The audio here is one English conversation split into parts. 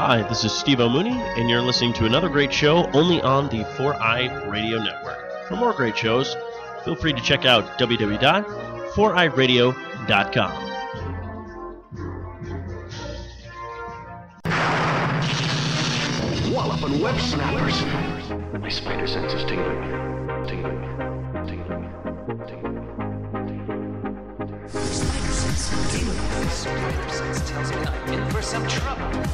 Hi, this is Steve O'Mooney, and you're listening to another great show only on the 4i Radio Network. For more great shows, feel free to check out www.4iradio.com. Walloping Web Snappers. My spider sense is tingling. Tingling. Tingling. Tingling. Sense tells me I'm in for some trouble. My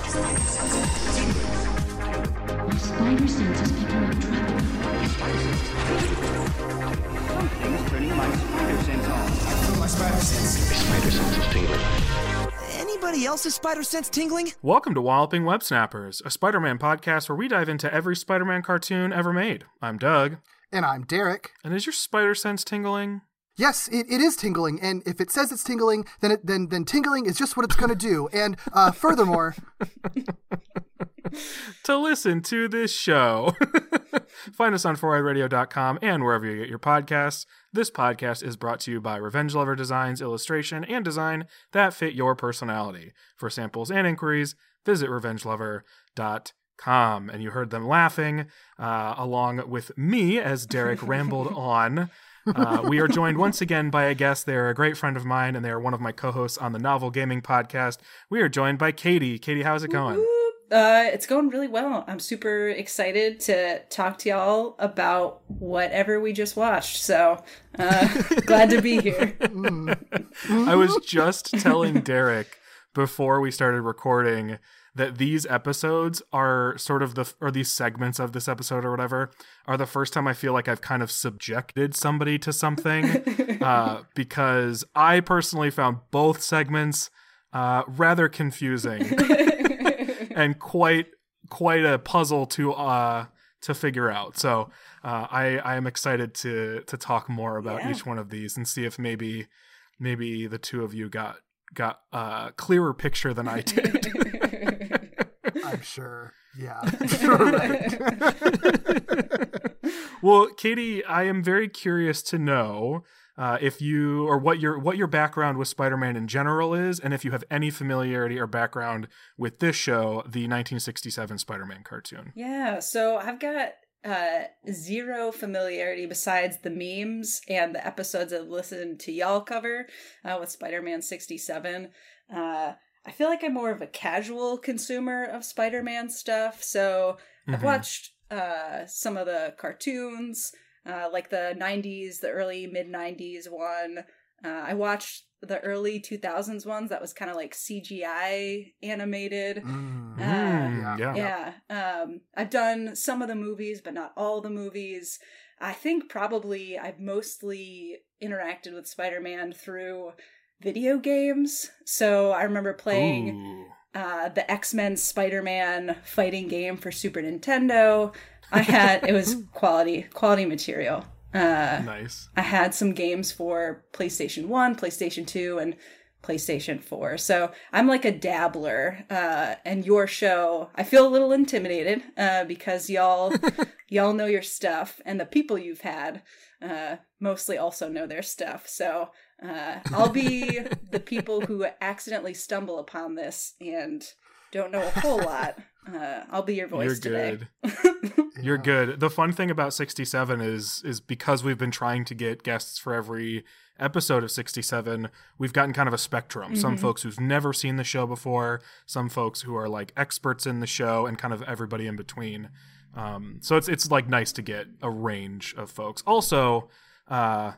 spider sense is picking up trouble. Something's turning my spider sense on. My spider sense is tingling. Anybody else's spider sense tingling? Welcome to Walloping Web Snappers, a Spider Man podcast where we dive into every Spider Man cartoon ever made. I'm Doug. And I'm Derek. And is your spider sense tingling? Yes, it, it is tingling, and if it says it's tingling, then it, then then tingling is just what it's going to do. And uh, furthermore, to listen to this show, find us on 4iRadio.com and wherever you get your podcasts. This podcast is brought to you by Revenge Lover Designs, illustration and design that fit your personality. For samples and inquiries, visit revengelover.com. And you heard them laughing uh, along with me as Derek rambled on. Uh, we are joined once again by a guest. They're a great friend of mine, and they are one of my co-hosts on the Novel Gaming Podcast. We are joined by Katie. Katie, how's it going? Uh, it's going really well. I'm super excited to talk to y'all about whatever we just watched. So, uh, glad to be here. I was just telling Derek before we started recording that these episodes are sort of the or these segments of this episode or whatever are the first time I feel like I've kind of subjected somebody to something uh, because I personally found both segments uh, rather confusing and quite quite a puzzle to uh, to figure out. So uh, I I am excited to to talk more about Yeah. each one of these and see if maybe maybe the two of you got got a clearer picture than I did. I'm sure, yeah, I'm sure, right? well, Katie, I am very curious to know uh, if you or what your what your background with Spider-Man in general is, and if you have any familiarity or background with this show, the 1967 Spider-Man cartoon. Yeah, so I've got uh, zero familiarity besides the memes and the episodes I've listened to y'all cover uh, with Spider Man 67. Uh, I feel like I'm more of a casual consumer of Spider Man stuff, so I've Mhm. watched uh, some of the cartoons, uh, like the 90s, the early mid 90s one. Uh, I watched the early 2000s ones that was kind of like CGI animated. Mm, Uh, Mm, yeah. yeah. Um, I've done some of the movies, but not all the movies. I think probably I've mostly interacted with Spider Man through video games. So I remember playing uh, the X Men Spider Man fighting game for Super Nintendo. I had, it was quality, quality material. Uh, Nice. I had some games for PlayStation 1, PlayStation 2, and PlayStation 4. So I'm like a dabbler. Uh, and your show, I feel a little intimidated uh, because y'all y'all know your stuff, and the people you've had uh, mostly also know their stuff. So uh, I'll be the people who accidentally stumble upon this and don't know a whole lot. Uh, I'll be your voice You're today. good. You're good. The fun thing about 67 is is because we've been trying to get guests for every episode of 67, we've gotten kind of a spectrum. Some Mhm. folks who've never seen the show before, some folks who are like experts in the show, and kind of everybody in between. Um, so it's it's like nice to get a range of folks. Also, uh,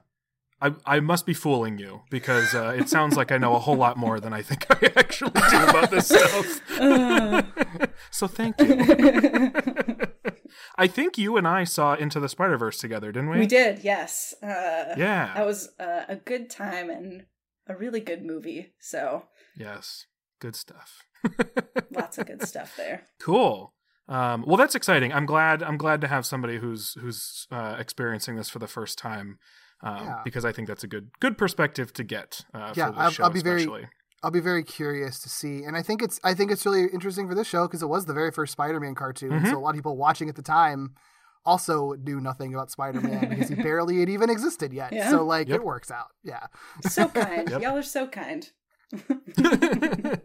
I I must be fooling you because uh, it sounds like I know a whole lot more than I think I actually do about this stuff. Uh. so thank you. I think you and I saw Into the Spider Verse together, didn't we? We did, yes. Uh, Yeah. That was uh, a good time and a really good movie. So Yes. Good stuff. lots of good stuff there. Cool. Um, well, that's exciting. I'm glad. I'm glad to have somebody who's who's uh, experiencing this for the first time, um, Yeah. because I think that's a good good perspective to get. Uh, Yeah, for this I'll- show I'll be very- I'll be very curious to see, and I think it's I think it's really interesting for this show because it was the very first Spider-Man cartoon, Mhm. so a lot of people watching at the time also knew nothing about Spider-Man because he barely had even existed yet. Yeah. So like Yep. it works out. Yeah. So kind. Yep. Y'all are so kind.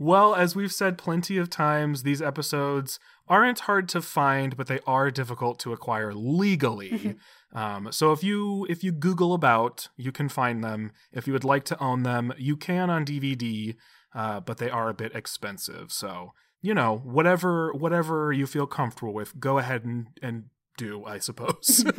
Well, as we've said plenty of times, these episodes aren't hard to find, but they are difficult to acquire legally. Um, so if you if you Google about, you can find them. If you would like to own them, you can on DVD, uh, but they are a bit expensive. So you know, whatever whatever you feel comfortable with, go ahead and and do, I suppose.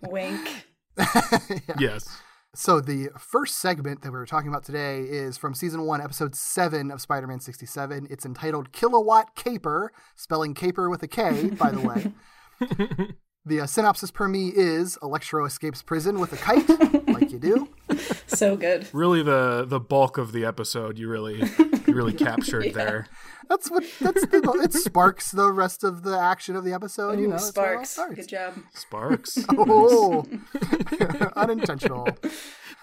Wink. yes. So the first segment that we were talking about today is from season one, episode seven of Spider-Man 67. It's entitled Kilowatt Kaper, spelling caper with a K, by the way. the uh, synopsis per me is Electro escapes prison with a kite, like you do. So good. Really the the bulk of the episode you really you really captured there. That's what that's the, it sparks the rest of the action of the episode. you know, that's where it all Sparks. Good job. Sparks. Oh, unintentional.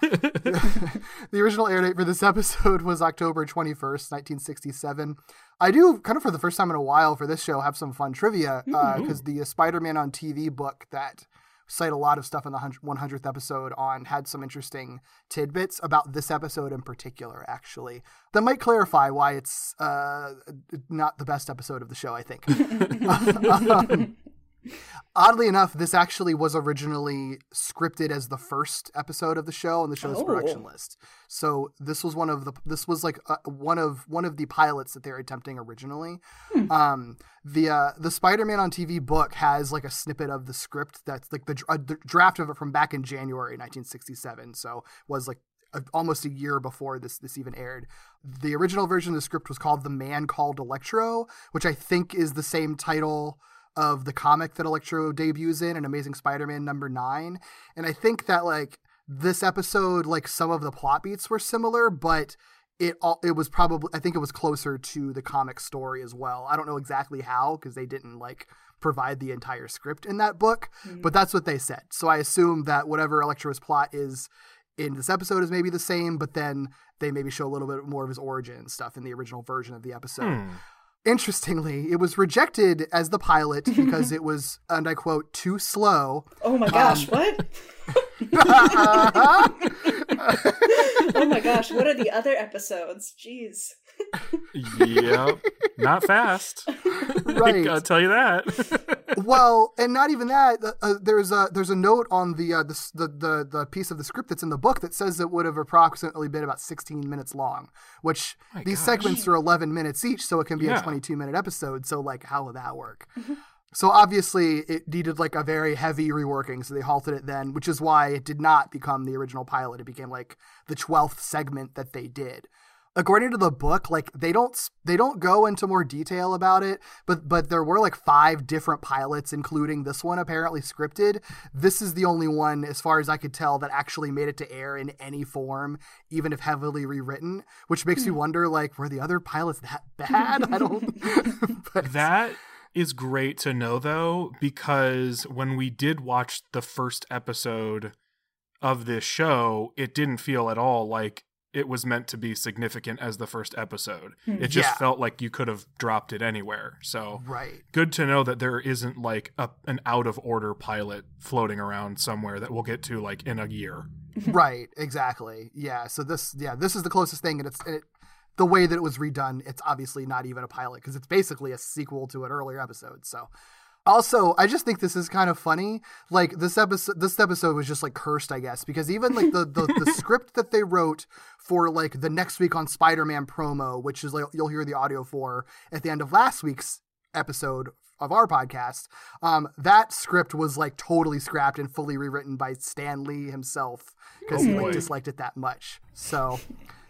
the original air date for this episode was October 21st, 1967. I do, kind of for the first time in a while for this show, have some fun trivia because the uh, Spider Man on TV book that cite a lot of stuff in the 100th episode on had some interesting tidbits about this episode in particular, actually. That might clarify why it's uh, not the best episode of the show, I think. Um, Oddly enough, this actually was originally scripted as the first episode of the show on the show's Oh. production list. So this was one of the this was like uh, one of one of the pilots that they're attempting originally. Um, the uh, the Spider-Man on TV book has like a snippet of the script that's like the, uh, the draft of it from back in January 1967. So was like a, almost a year before this this even aired. The original version of the script was called "The Man Called Electro," which I think is the same title of the comic that Electro debuts in, an Amazing Spider-Man number nine. And I think that like this episode, like some of the plot beats were similar, but it all it was probably I think it was closer to the comic story as well. I don't know exactly how because they didn't like provide the entire script in that book, mm-hmm. but that's what they said. So I assume that whatever Electro's plot is in this episode is maybe the same, but then they maybe show a little bit more of his origin stuff in the original version of the episode. Hmm. Interestingly, it was rejected as the pilot because it was, and I quote, too slow. Oh my um, gosh, what? oh my gosh, what are the other episodes? Jeez. yep. Not fast. Right. I'll tell you that. Well, and not even that. Uh, uh, there's a there's a note on the, uh, the the the the piece of the script that's in the book that says it would have approximately been about 16 minutes long. Which these gosh. segments are 11 minutes each, so it can be Yeah. a 22 minute episode. So like, how would that work? So obviously, it needed like a very heavy reworking, so they halted it then, which is why it did not become the original pilot. It became like the 12th segment that they did. According to the book, like they don't they don't go into more detail about it, but but there were like five different pilots, including this one apparently scripted. This is the only one, as far as I could tell, that actually made it to air in any form, even if heavily rewritten. Which makes me hmm. wonder, like, were the other pilots that bad? I don't. but, That is great to know though, because when we did watch the first episode of this show, it didn't feel at all like it was meant to be significant as the first episode. Hmm. It just Yeah. felt like you could have dropped it anywhere. So right. good to know that there isn't like a, an out of order pilot floating around somewhere that we'll get to like in a year. right exactly yeah so this yeah this is the closest thing and it's and it, the way that it was redone it's obviously not even a pilot because it's basically a sequel to an earlier episode so also i just think this is kind of funny like this episode this episode was just like cursed i guess because even like the the, the script that they wrote for like the next week on spider-man promo which is like you'll hear the audio for at the end of last week's episode of our podcast, um, that script was like totally scrapped and fully rewritten by Stan Lee himself because Oh, he like disliked it that much. So,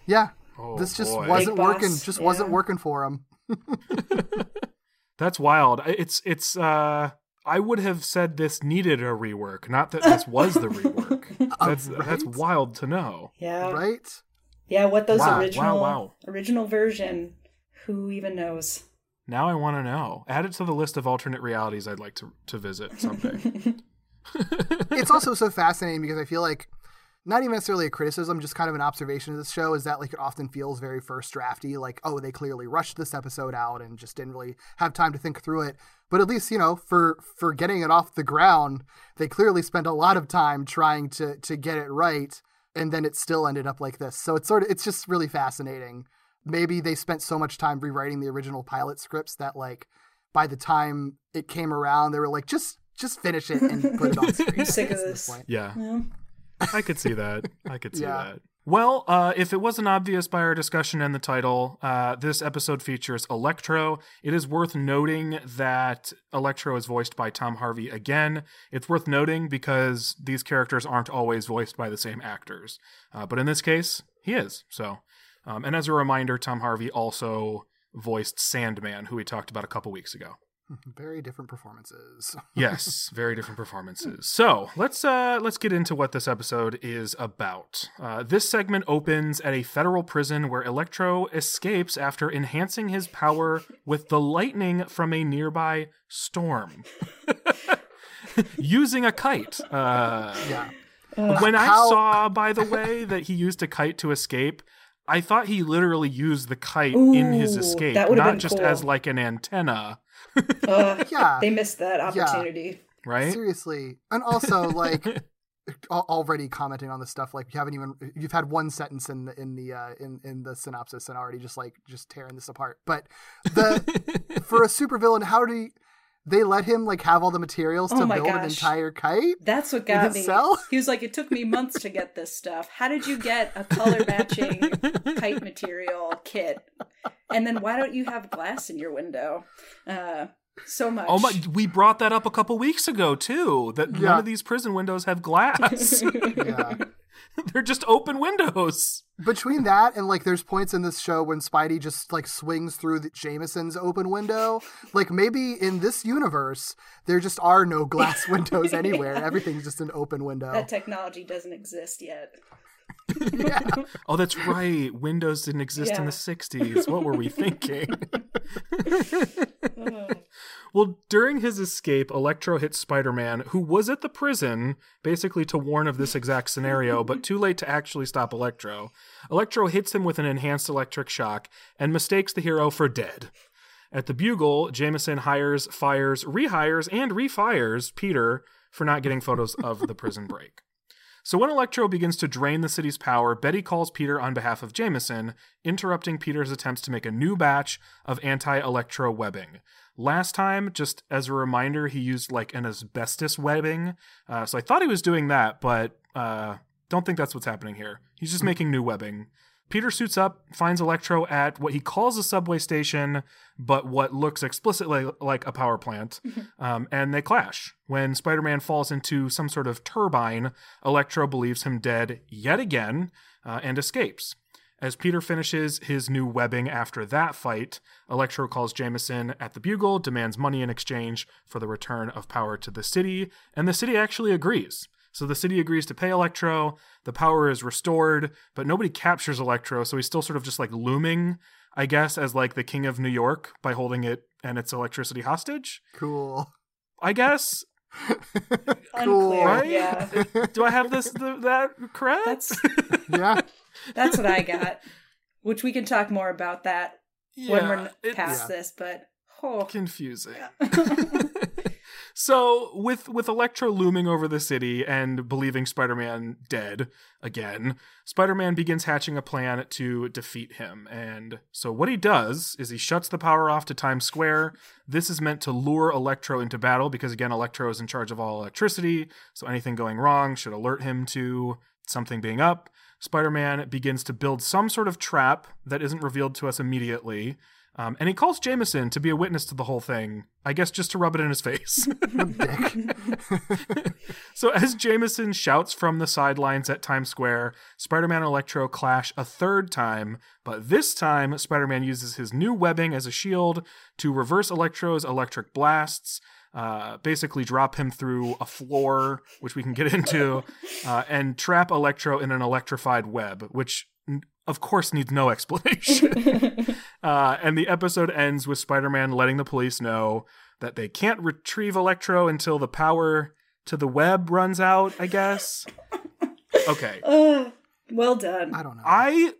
yeah, Oh, this just boy. wasn't working. Just yeah. wasn't working for him. That's wild. It's it's uh I would have said this needed a rework, not that this was the rework. That's that's wild to know. Yeah. Right? Yeah, what those Wow, wow, original wow. original version, who even knows? Now I want to know. Add it to the list of alternate realities I'd like to to visit someday. it's also so fascinating because I feel like not even necessarily a criticism, just kind of an observation of this show is that like it often feels very first drafty, like, oh, they clearly rushed this episode out and just didn't really have time to think through it. But at least, you know, for for getting it off the ground, they clearly spent a lot of time trying to to get it right. and then it still ended up like this. So it's sort of it's just really fascinating. Maybe they spent so much time rewriting the original pilot scripts that like by the time it came around, they were like, just just finish it and put it on screen. sick of At this. point. Yeah. Yeah. I could see that. I could see Yeah. that. Well, uh, if it wasn't obvious by our discussion and the title, uh, this episode features Electro. It is worth noting that Electro is voiced by Tom Harvey again. It's worth noting because these characters aren't always voiced by the same actors. Uh, but in this case, he is. So, um, and as a reminder, Tom Harvey also voiced Sandman, who we talked about a couple weeks ago. Very different performances. yes, very different performances. So let's uh, let's get into what this episode is about. Uh, this segment opens at a federal prison where Electro escapes after enhancing his power with the lightning from a nearby storm, using a kite. Uh, Yeah. when I How- saw, by the way, that he used a kite to escape. I thought he literally used the kite in his escape, not just cool. as like an antenna, Ugh, Yeah. they missed that opportunity. right? Seriously. And also like already commenting on the stuff like you haven't even you've had one sentence in the in the uh, in in the synopsis and already just like just tearing this apart. But the for a supervillain, how do you, they let him like have all the materials Oh to my build an entire kite? That's what got me. cell? He was like, "It took me months to get this stuff. How did you get a color matching kite material kit? And then why don't you have glass in your window? Uh, so much. Oh my! We brought that up a couple weeks ago too. That none of these prison windows have glass. Yeah. They're just open windows. Between that and like there's points in this show when Spidey just like swings through the Jameson's open window. Like maybe in this universe there just are no glass windows anywhere. Everything's just an open window. That technology doesn't exist yet. yeah. Oh, that's right. Windows didn't exist in the '60s. What were we thinking? Well, during his escape, Electro hits Spider-Man, who was at the prison, basically to warn of this exact scenario, but too late to actually stop Electro. Electro hits him with an enhanced electric shock and mistakes the hero for dead. At the Bugle, Jameson hires, fires, rehires, and refires Peter for not getting photos of the prison break. So when Electro begins to drain the city's power, Betty calls Peter on behalf of Jameson, interrupting Peter's attempts to make a new batch of anti-Electro webbing. Last time, just as a reminder, he used like an asbestos webbing. Uh, so I thought he was doing that, but uh, don't think that's what's happening here. He's just making new webbing. Peter suits up, finds Electro at what he calls a subway station, but what looks explicitly like a power plant, um, and they clash. When Spider Man falls into some sort of turbine, Electro believes him dead yet again uh, and escapes. As Peter finishes his new webbing after that fight, Electro calls Jameson at the Bugle, demands money in exchange for the return of power to the city, and the city actually agrees. So the city agrees to pay Electro, the power is restored, but nobody captures Electro, so he's still sort of just like looming, I guess, as like the king of New York by holding it and its electricity hostage. Cool. I guess. Unclear. Right? Yeah. Do I have this th- that correct? That's Yeah. that's what I got. Which we can talk more about that when we're n- it's past this, but oh confusing. so with with Electro looming over the city and believing Spider-Man dead again, Spider-Man begins hatching a plan to defeat him. And so what he does is he shuts the power off to Times Square. This is meant to lure Electro into battle because again Electro is in charge of all electricity, so anything going wrong should alert him to something being up. Spider-Man begins to build some sort of trap that isn't revealed to us immediately. Um, and he calls Jameson to be a witness to the whole thing, I guess just to rub it in his face. so, as Jameson shouts from the sidelines at Times Square, Spider Man and Electro clash a third time, but this time, Spider Man uses his new webbing as a shield to reverse Electro's electric blasts. Uh, basically, drop him through a floor, which we can get into, uh, and trap Electro in an electrified web, which of course needs no explanation. uh, and the episode ends with Spider-Man letting the police know that they can't retrieve Electro until the power to the web runs out. I guess. Okay, Ugh. well done. I don't know. I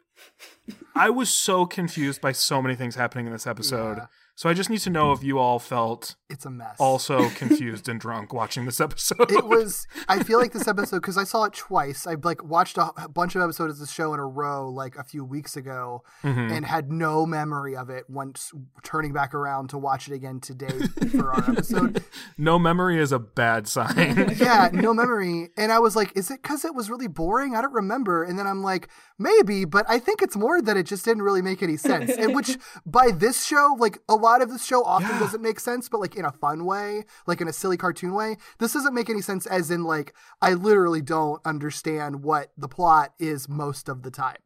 I was so confused by so many things happening in this episode. Yeah. So I just need to know if you all felt It's a mess. also confused and drunk watching this episode. it was i feel like this episode because i saw it twice i like watched a, a bunch of episodes of the show in a row like a few weeks ago Mhm. and had no memory of it once turning back around to watch it again today for our episode no memory is a bad sign. yeah no memory and i was like is it because it was really boring i don't remember and then i'm like maybe but i think it's more that it just didn't really make any sense and which by this show like a lot of this show often Yeah. doesn't make sense but like in a fun way like in a silly cartoon way this doesn't make any sense as in like i literally don't understand what the plot is most of the time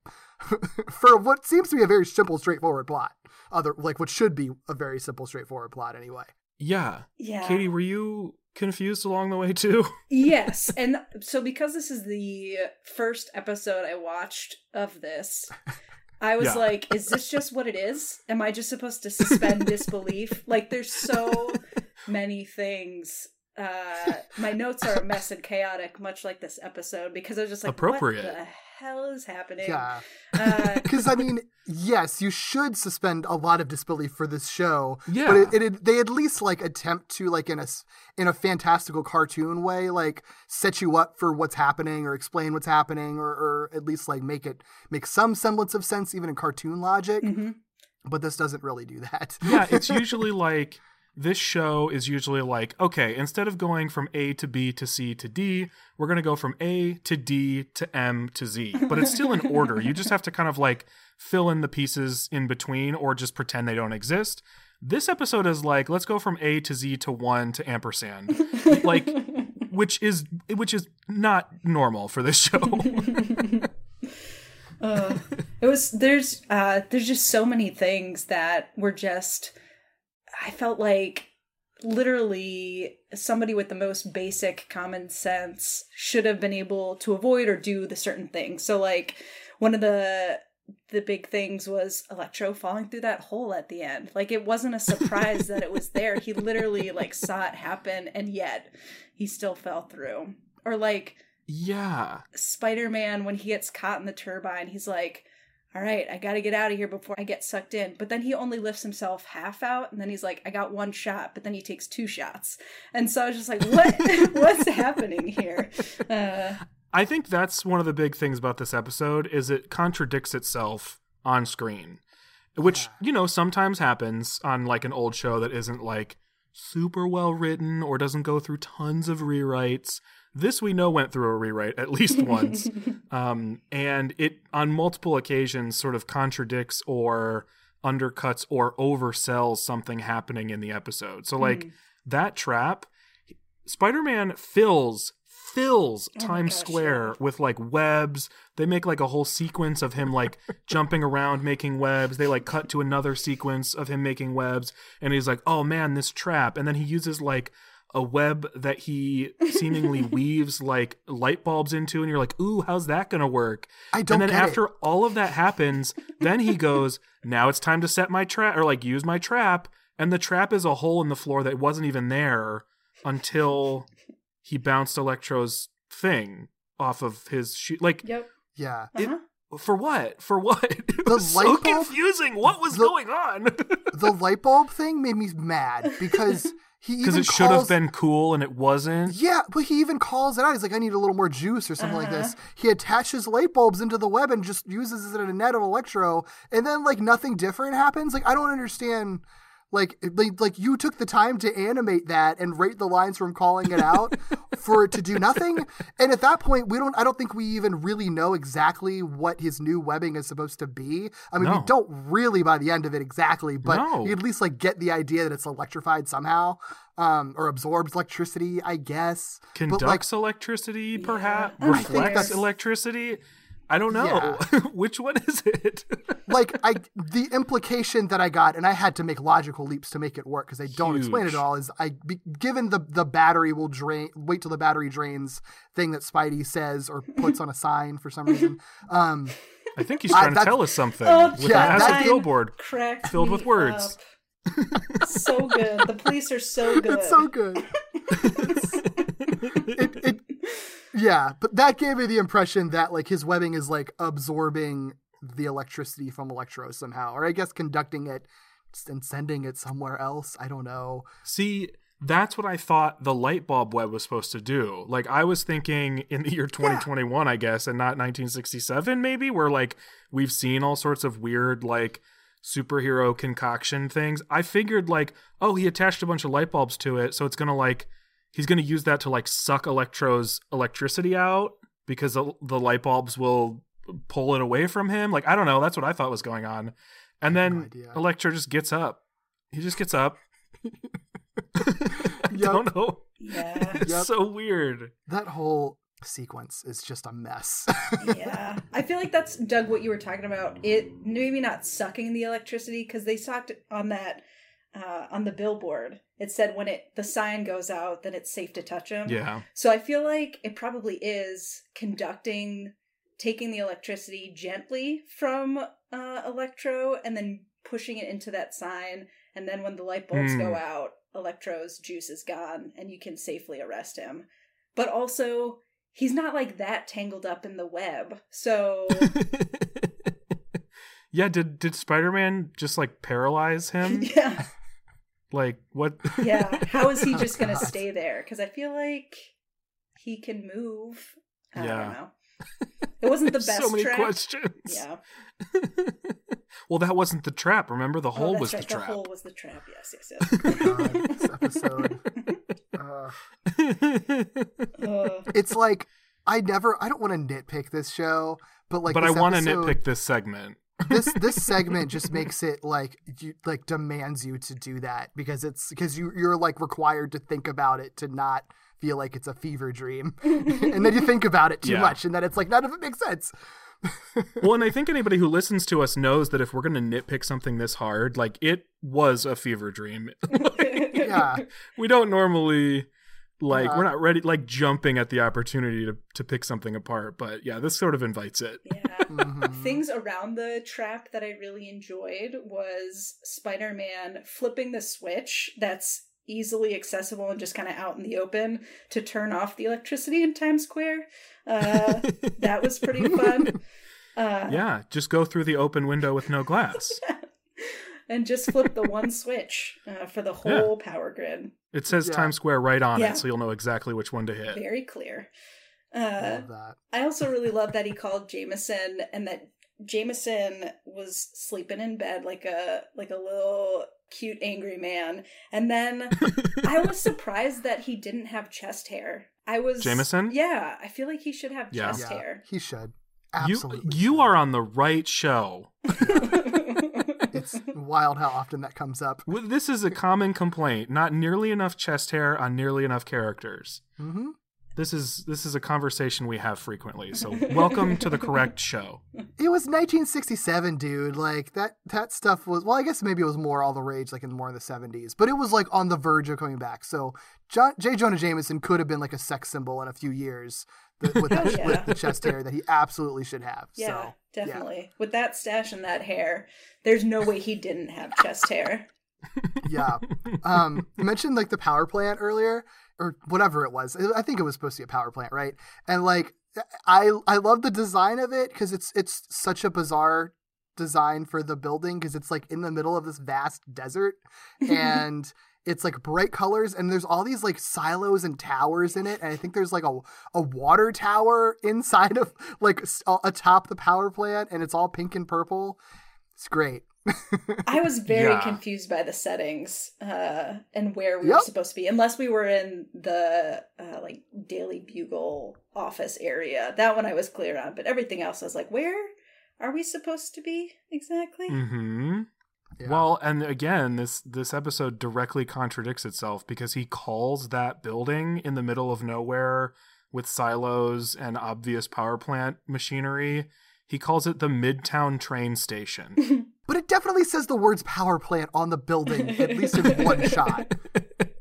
for what seems to be a very simple straightforward plot other like what should be a very simple straightforward plot anyway yeah. Yeah. Katie, were you confused along the way too? yes and so because this is the first episode i watched of this i was Yeah. like is this just what it is am i just supposed to suspend disbelief like there's so many things uh my notes are a mess and chaotic much like this episode because i was just like Appropriate. what the hell is happening yeah uh, because I mean, yes, you should suspend a lot of disbelief for this show. Yeah. but it, it, they at least like attempt to like in a, in a fantastical cartoon way, like set you up for what's happening or explain what's happening, or, or at least like make it make some semblance of sense even in cartoon logic. mhm. But this doesn't really do that. yeah, it's usually like this show is usually like, okay, instead of going from A to B to C to D, we're going to go from A to D to M to Z. But it's still in order. You just have to kind of like fill in the pieces in between or just pretend they don't exist. This episode is like, let's go from A to Z to 1 to ampersand. like which is which is not normal for this show. Uh, it was there's uh there's just so many things that were just I felt like literally somebody with the most basic common sense should have been able to avoid or do the certain things. So like one of the the big things was Electro falling through that hole at the end. Like it wasn't a surprise that it was there. He literally like saw it happen and yet he still fell through. Or like yeah. Spider-Man when he gets caught in the turbine, he's like, "All right, I got to get out of here before I get sucked in." But then he only lifts himself half out and then he's like, "I got one shot," but then he takes two shots. And so I was just like, "What what's happening here?" Uh I think that's one of the big things about this episode is it contradicts itself on screen. Which, you know, sometimes happens on like an old show that isn't like super well written or doesn't go through tons of rewrites. This we know went through a rewrite at least once. um, and it on multiple occasions sort of contradicts or undercuts or oversells something happening in the episode. So like that trap Spider-Man fills fills Oh Times gosh, Square yeah. with like webs. They make like a whole sequence of him like jumping around making webs. They like cut to another sequence of him making webs and he's like, "Oh man, this trap." And then he uses like a web that he seemingly weaves like light bulbs into and you're like, "Ooh, how's that going to work?" I don't and then get it. after all of that happens, then he goes, "Now it's time to set my trap or like use my trap." And the trap is a hole in the floor that wasn't even there until he bounced Electro's thing off of his shoe. Like, Yep. Yeah. Uh-huh. for what? For what? It The was so light bulb- confusing. What was the- going on? The light bulb thing made me mad because he Because it should have been cool and it wasn't. Yeah, but he even calls it out. He's like, I need a little more juice or something like uh-huh. this. He attaches light bulbs into the web and just uses it in a net of electro, and then like nothing different happens. Like I don't understand. Like, like, you took the time to animate that and rate the lines from calling it out for it to do nothing. And at that point, we don't. I don't think we even really know exactly what his new webbing is supposed to be. I mean, No. we don't really by the end of it exactly, but No. you at least like get the idea that it's electrified somehow, um, or absorbs electricity, I guess. But, like, Conducts electricity, perhaps? Think Reflects electricity? I don't know. Which one is it? like I the implication that I got, and I had to make logical leaps to make it work because they don't explain it all. Is I be, given the the battery will drain, wait till the battery drains thing that Spidey says or puts on a sign for some reason. Um, I think he's I- trying to tell us something Oh, with yeah, a that massive billboard. Cracked Filled with words. up. so good. The police are so good. it's so good. it, it, yeah, but that gave me the impression that like his webbing is like absorbing the electricity from Electro somehow, or I guess conducting it and sending it somewhere else. I don't know. See, that's what I thought the light bulb web was supposed to do. Like I was thinking in the year 2021, I guess, and not 1967 maybe, where like we've seen all sorts of weird like superhero concoction things. I figured like, oh, he attached a bunch of light bulbs to it, so it's going to like he's going to use that to like suck Electro's electricity out because the, the light bulbs will pull it away from him. Like I don't know, that's what I thought was going on. And then idea. Electro just gets up. He just gets up. I Yep. don't know. Yeah. It's Yep. so weird. That whole sequence is just a mess. yeah. I feel like that's Doug what you were talking about. It maybe not sucking the electricity because they sucked on that uh, on the billboard. It said when it the sign goes out, then it's safe to touch him. Yeah. So I feel like it probably is conducting, taking the electricity gently from uh, Electro and then pushing it into that sign. And then when the light bulbs Hmm. go out, Electro's juice is gone and you can safely arrest him. But also, he's not like that tangled up in the web. So yeah, did did Spider-Man just like paralyze him? yeah, like what yeah. How is he just gonna stay there? Because I feel like he can move. I Yeah. don't know. It wasn't the best so many trap. questions. Yeah. well, that wasn't the trap. Remember the Oh, hole that's was right. the trap. The hole was the trap. Yes, yes, yes. God, episode. Uh, Uh, it's like I never. I don't want to nitpick this show, but like, but I want to nitpick this segment. This this segment just makes it like you like demands you to do that because it's because you you're like required to think about it to not feel like it's a fever dream and then you think about it too Yeah. much and then it's like none of it makes sense well, and I think anybody who listens to us knows that if we're going to nitpick something this hard, like it was a fever dream. yeah we don't normally like Uh-huh. we're not ready like jumping at the opportunity to to pick something apart, but yeah, this sort of invites it. yeah. Mhm. Things around the trap that I really enjoyed was Spider Man flipping the switch that's easily accessible and just kind of out in the open to turn off the electricity in Times Square. Uh, that was pretty fun. Uh, Yeah, just go through the open window with no glass. and just flip the one switch uh, for the whole power grid. It says Yeah. Times Square right on Yeah. it, so you'll know exactly which one to hit. Very clear. I Uh, love that I also really love that he called Jameson and that Jameson was sleeping in bed like a like a little cute angry man. And then I was surprised that he didn't have chest hair. I was Jameson? Yeah, I feel like he should have Yeah. chest yeah hair. he should You absolutely you should. are on the right show. It's wild how often that comes up Well, This is a common complaint. Not nearly enough chest hair on nearly enough characters. hmm This is this is a conversation we have frequently. So welcome to the correct show. it was 1967 dude like that that stuff was well i guess maybe it was more all the rage like in more in the 70s but it was like on the verge of coming back so John, j jonah jameson could have been like a sex symbol in a few years th- with, Oh, the, yeah. with the chest hair that he absolutely should have yeah, so definitely. With that stash and that hair, there's no way he didn't have chest hair. yeah um you mentioned like the power plant earlier or whatever it was i think it was supposed to be a power plant right and like i i love the design of it because it's it's such a bizarre design for the building because it's like in the middle of this vast desert and it's like bright colors and there's all these like silos and towers in it and i think there's like a, a water tower inside of like atop the power plant and it's all pink and purple it's great I was very Yeah. confused by the settings uh, and where we were supposed to be, unless we were in the uh, like Daily Bugle office area. That one I was clear on, but everything else I was like, where are we supposed to be exactly? hmm Yeah. Well, and again, this this episode directly contradicts itself because he calls that building in the middle of nowhere with silos and obvious power plant machinery. He calls it the Midtown train station. But it definitely says the words power plant on the building, at least in one shot.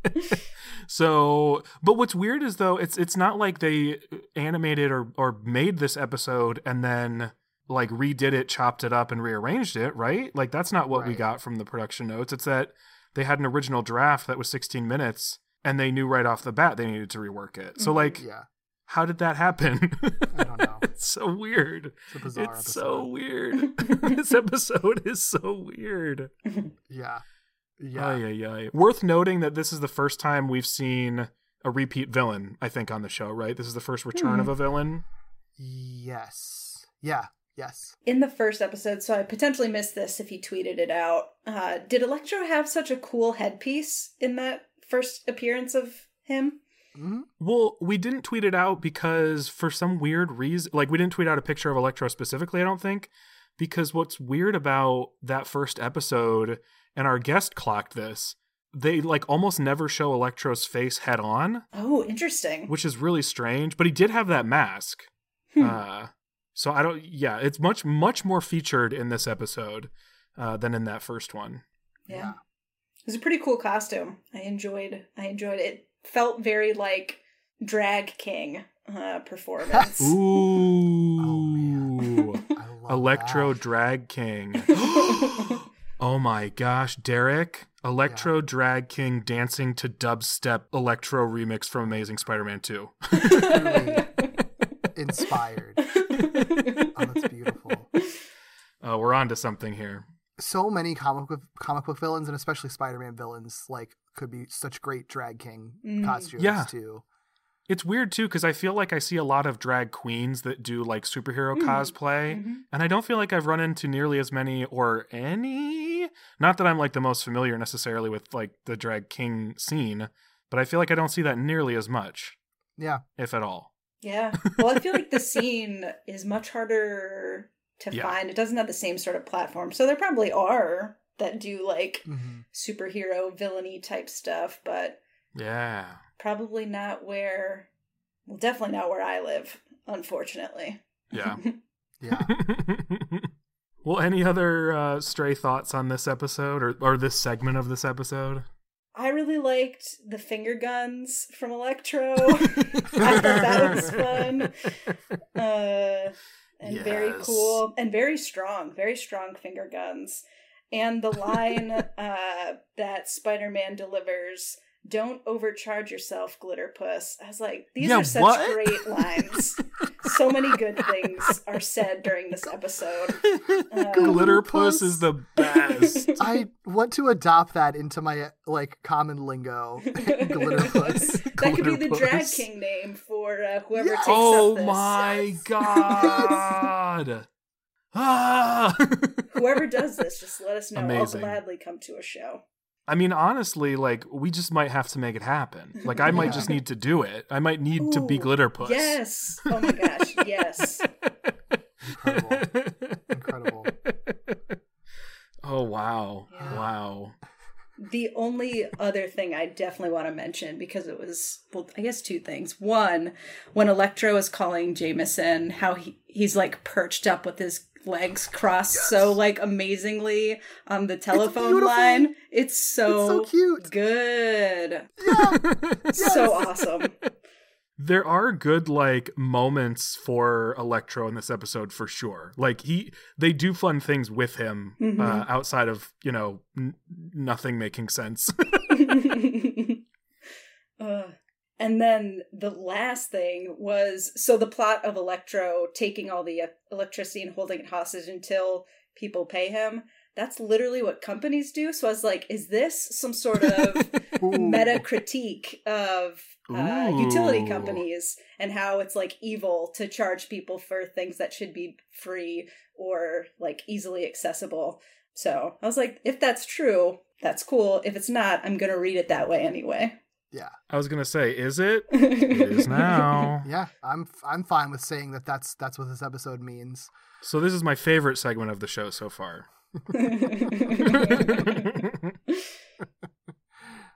so, but what's weird is though it's it's not like they animated or or made this episode and then like redid it, chopped it up and rearranged it, right? Like that's not what we got from the production notes. It's that they had an original draft that was 16 minutes and they knew right off the bat they needed to rework it. So mm-hmm. like Yeah. how did that happen? I don't know. it's so weird. It's a bizarre It's so weird. this episode is so weird. Yeah. Yeah. yeah, yeah. Worth noting that this is the first time we've seen a repeat villain, I think, on the show, right? This is the first return of hmm. a villain. Yes. Yeah. Yes. In the first episode, so I potentially missed this if he tweeted it out. Uh, did Electro have such a cool headpiece in that first appearance of him? hmm Well, we didn't tweet it out because for some weird reason, like we didn't tweet out a picture of Electro specifically, I don't think, because what's weird about that first episode, and our guest clocked this, they like almost never show Electro's face head on, Oh, interesting. which is really strange, but he did have that mask. Hmm. Uh, so I don't, yeah, it's much, much more featured in this episode uh, than in that first one. Yeah. It was a pretty cool costume. I enjoyed I enjoyed it. It felt very like drag king uh performance. Ooh. I love Electro that. Drag King. oh my gosh, Derek. Electro Drag King dancing to dubstep electro remix from Amazing Spider Man 2. Truly inspired. Oh, that's beautiful. Oh, we're on to something here. So many comic book, comic book villains, and especially Spider-Man villains, like could be such great drag king Mm. costumes Yeah. too. It's weird too because I feel like I see a lot of drag queens that do like superhero Mm. cosplay, Mhm. and I don't feel like I've run into nearly as many or any. Not that I'm like the most familiar necessarily with like the drag king scene, but I feel like I don't see that nearly as much, Yeah. if at all. Yeah. Well, I feel like the scene is much harder to Yeah. find. It doesn't have the same sort of platform. So there probably are that do like hmm superhero villainy type stuff, but Yeah. probably not where well, definitely not where I live, unfortunately. Yeah. Yeah. well, any other uh, stray thoughts on this episode or, or this segment of this episode? I really liked the finger guns from Electro. I thought that was fun. Uh, and very cool and very strong, very strong finger guns. And the line uh, that Spider Man delivers don't overcharge yourself, Glitterpuss. I was like, these Yeah, are such what? great lines. so many good things are said during this episode. Uh, Glitterpuss is the best. I want to adopt that into my like common lingo. Glitterpuss. that could be the drag king name for uh, whoever Yes. takes oh up this. my Yes. god. ah. Whoever does this, just let us know. Amazing. I'll gladly come to a show. I mean, honestly, like we just might have to make it happen. Like I might Yeah. just need to do it. I might need to be glitter Glitterpuss. Yes. Oh my gosh. Yes. Incredible. Incredible. Oh wow. Yeah. Wow. The only other thing I definitely want to mention because it was well, I guess two things. One, when Electro is calling Jameson, how he, he's like perched up with his legs crossed so like amazingly on the telephone beautiful. line. It's so, It's so cute. good. Yeah. So awesome. There are good like moments for Electro in this episode for sure. Like he, they do fun things with him uh, Mhm. outside of you know n- nothing making sense. uh, and then the last thing was so the plot of Electro taking all the electricity and holding it hostage until people pay him. That's literally what companies do. So I was like, is this some sort of meta critique of uh, utility companies and how it's like evil to charge people for things that should be free or like easily accessible. So I was like, if that's true, that's cool. If it's not, I'm gonna read it that way anyway. Yeah. I was gonna say, is it? It is now. Yeah. I'm I'm fine with saying that that's that's what this episode means. So this is my favorite segment of the show so far.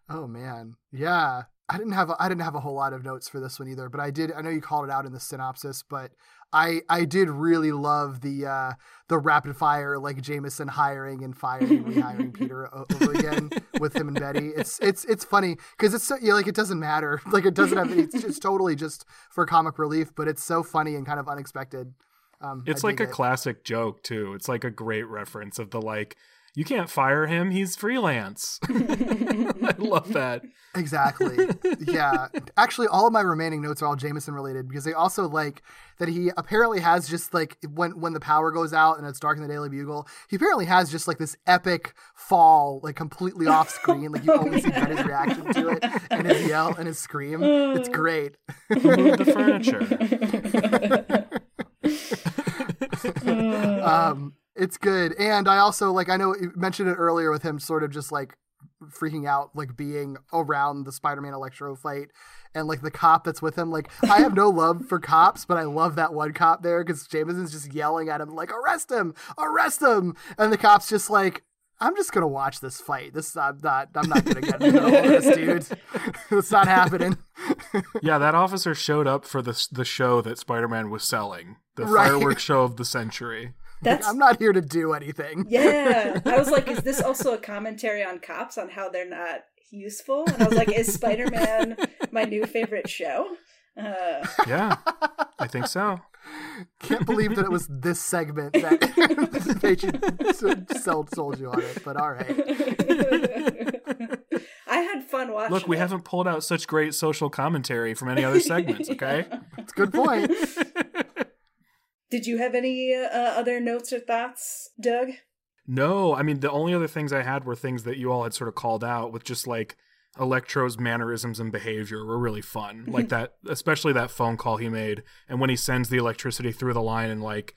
Oh man, yeah. I didn't have a, I didn't have a whole lot of notes for this one either, but I did. I know you called it out in the synopsis, but I I did really love the uh, the rapid fire like Jameson hiring and firing and rehiring Peter over again with him and Betty. It's it's it's funny because it's so yeah, like it doesn't matter, like it doesn't have it's just totally just for comic relief, but it's so funny and kind of unexpected. Um, It's I like a it. classic joke too. It's like a great reference of the like, you can't fire him. He's freelance. I love that. Exactly. yeah. Actually, all of my remaining notes are all Jameson related because they also like that he apparently has just like when when the power goes out and it's dark in the Daily Bugle, he apparently has just like this epic fall, like completely off screen. Like you only see Ben's reaction to it and his yell and his scream. It's great. Move the furniture. um, it's good. And I also like I know you mentioned it earlier with him sort of just like freaking out, like being around the Spider-Man Electro fight, and like the cop that's with him. Like I have no love for cops, but I love that one cop there because Jameson's just yelling at him like "Arrest him! Arrest him!" And the cop's just like. I'm just gonna watch this fight. This I'm not. I'm not gonna get in the middle of this, dude. it's not happening. Yeah, that officer showed up for the the show that Spider-Man was selling, the Right. fireworks show of the century. That's I'm not here to do anything. yeah. I was like, is this also a commentary on cops on how they're not useful? And I was like, is Spider Man my new favorite show? Uh, Yeah, I think so. Can't believe that it was this segment that they should sold sold you on it. But all right. I had fun watching. Look, we it. haven't pulled out such great social commentary from any other segments. Okay. It's a good point. Did you have any uh, other notes or thoughts, Doug? No, I mean the only other things I had were things that you all had sort of called out with just like Electro's mannerisms and behavior were really fun. Like that especially that phone call he made and when he sends the electricity through the line and like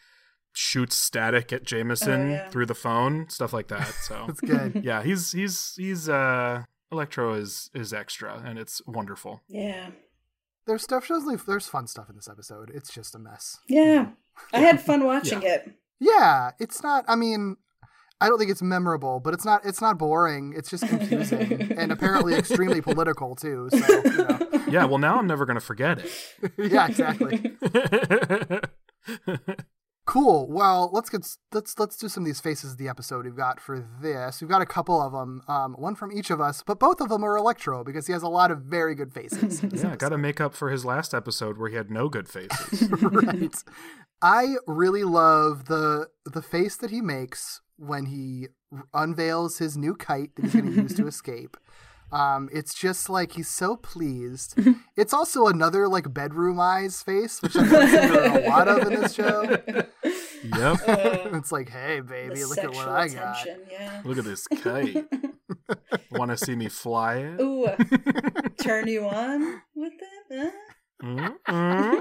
shoots static at Jameson Oh, yeah. through the phone, stuff like that. So It's good. yeah, he's he's he's uh Electro is is extra and it's wonderful. Yeah. There's stuff shows there's fun stuff in this episode. It's just a mess. Yeah. I had fun watching it. Yeah, it's not. I mean, I don't think it's memorable, but it's not. It's not boring. It's just confusing and apparently extremely political too. So you know. Yeah, well now I'm never going to forget it. yeah, exactly. Cool. Well, let's get let's let's do some of these faces of the episode we've got for this. We've got a couple of them, um, one from each of us, but both of them are Electro because he has a lot of very good faces. yeah, got to make up for his last episode where he had no good faces. right. I really love the the face that he makes when he r- unveils his new kite that he's going to use to escape. Um, it's just like he's so pleased. Mm-hmm. It's also another like bedroom eyes face, which I've seen a lot of in this show. yep. it's like, hey, The baby, look at what I got. yeah. Look at this kite. Want to see me fly it? Ooh, uh, turn you on with that? Uh? Mm-mm.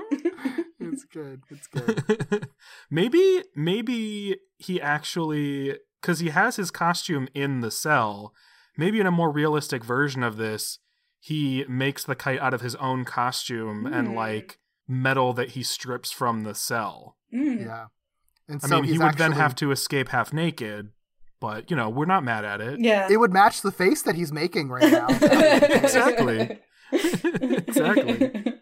It's good. It's good. maybe, maybe he actually, because he has his costume in the cell. Maybe in a more realistic version of this, he makes the kite out of his own costume and Hmm. like metal that he strips from the cell. Mm. Yeah. And I so mean, he he's would then have to escape half naked, but you know, we're not mad at it. Yeah. It would match the face that he's making right now. exactly. exactly.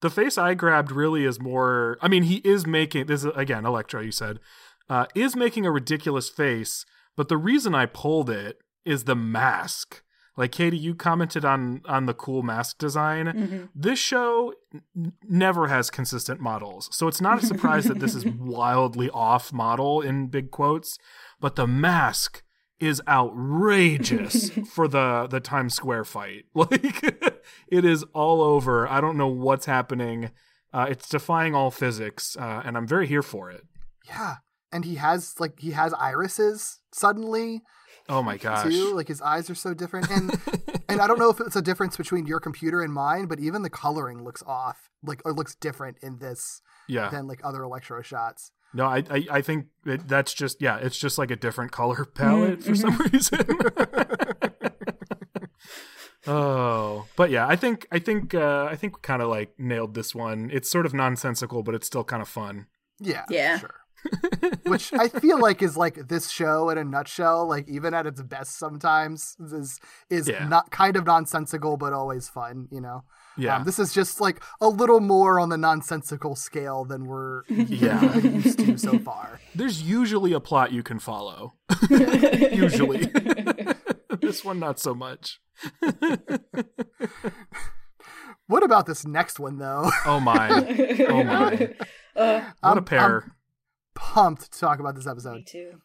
The face I grabbed really is more. I mean, he is making this is, again, Electro. You said uh, is making a ridiculous face, but the reason I pulled it is the mask. Like Katie, you commented on on the cool mask design. Mhm. This show n- never has consistent models, so it's not a surprise that this is wildly off model in big quotes. But the mask is outrageous for the the Times Square fight. Like it is all over. I don't know what's happening. Uh, it's defying all physics, uh, and I'm very here for it. yeah. And he has like he has irises suddenly Oh my gosh! too. Like his eyes are so different. And and I don't know if it's a difference between your computer and mine, but even the coloring looks off. Like or looks different in this yeah, than like other electro shots. no, I I, I think it, that's just yeah, it's just like a different color palette for some reason. oh, but yeah, I think I think uh, I think we kind of like nailed this one. It's sort of nonsensical, but it's still kind of fun. Yeah. Yeah. Sure. Which I feel like is like this show in a nutshell. Like even at its best, sometimes is is Yeah. not kind of nonsensical, but always fun. You know. Yeah, Um, this is just like a little more on the nonsensical scale than we're Yeah. used to so far. there's usually a plot you can follow. usually, this one not so much. What about this next one though? Oh my! Oh my! Uh, What a I'm- pair! Pumped to talk about this me episode. too.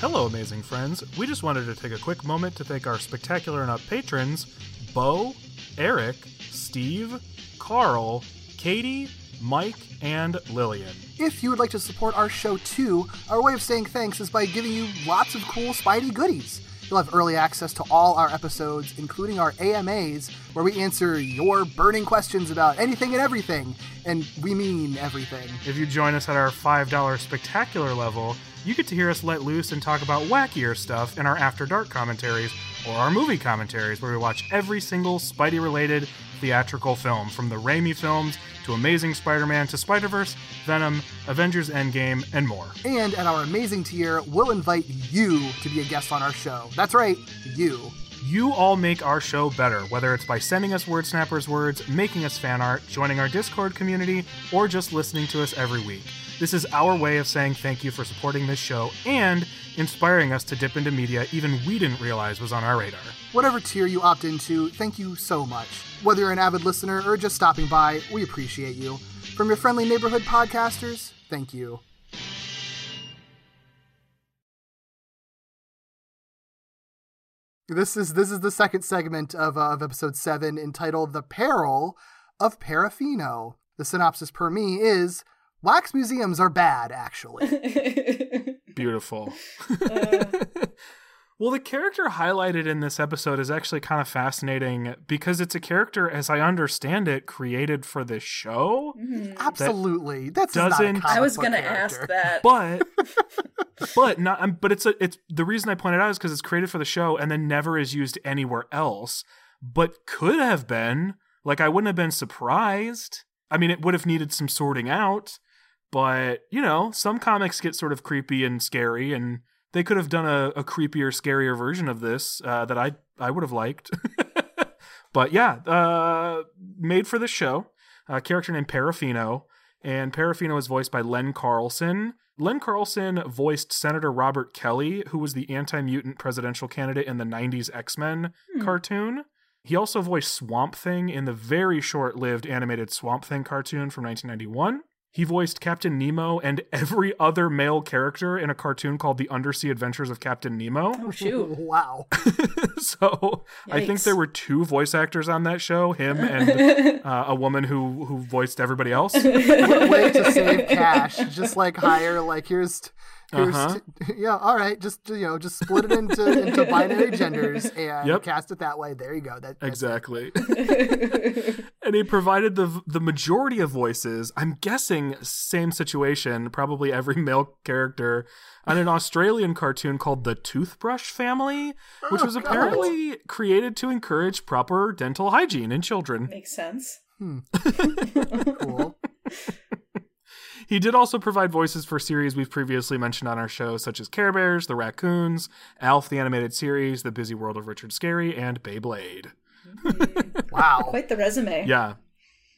Hello, amazing friends. We just wanted to take a quick moment to thank our spectacular and up patrons Bo, Eric, Steve, Carl, Katie, Mike, and Lillian. If you would like to support our show too, our way of saying thanks is by giving you lots of cool Spidey goodies. You'll have early access to all our episodes, including our AMAs, where we answer your burning questions about anything and everything. And we mean everything. If you join us at our $5 spectacular level, you get to hear us let loose and talk about wackier stuff in our After Dark commentaries or our movie commentaries, where we watch every single Spidey related theatrical film, from the Raimi films to Amazing Spider Man to Spider Verse, Venom, Avengers Endgame, and more. And at our amazing tier, we'll invite you to be a guest on our show. That's right, you. You all make our show better, whether it's by sending us Word Snappers words, making us fan art, joining our Discord community, or just listening to us every week. This is our way of saying thank you for supporting this show and inspiring us to dip into media even we didn't realize was on our radar. Whatever tier you opt into, thank you so much. Whether you're an avid listener or just stopping by, we appreciate you. From your friendly neighborhood podcasters, thank you. This is this is the second segment of, uh, of episode seven, entitled "The Peril of Parafino." The synopsis per me is: Wax museums are bad, actually. Beautiful. Well, the character highlighted in this episode is actually kind of fascinating because it's a character, as I understand it, created for this show. Absolutely, that's not a doesn't- comic I was gonna ask that. But but not um, but it's a it's the reason I pointed out is because it's created for the show and then never is used anywhere else. But could have been. Like I wouldn't have been surprised. I mean, it would have needed some sorting out. But, you know, some comics get sort of creepy and scary, and they could have done a, a creepier, scarier version of this uh, that I I would have liked. but yeah, uh, made for this show. A character named Parafino, and Parafino is voiced by Len Carlson. Len Carlson voiced Senator Robert Kelly, who was the anti mutant presidential candidate in the 90s X Men cartoon. He also voiced Swamp Thing in the very short lived animated Swamp Thing cartoon from 1991. He voiced Captain Nemo and every other male character in a cartoon called The Undersea Adventures of Captain Nemo. oh shoot. Wow. so I think there were two voice actors on that show, him and uh, a woman who who voiced everybody else. way to save cash. Just like hire like here's here's Uh-huh. t- yeah, all right, just you know, just split it into into binary genders and Yep. cast it that way. There you go. That, that's Exactly. and he provided the the majority of voices. I'm guessing same situation, probably every male character on an Australian cartoon called The Toothbrush Family, which Oh, was God. apparently created to encourage proper dental hygiene in children. Makes sense. cool. He did also provide voices for series we've previously mentioned on our show, such as Care Bears, The Raccoons, Alf the Animated Series, The Busy World of Richard Scarry, and Beyblade. Wow. Quite the resume. Yeah.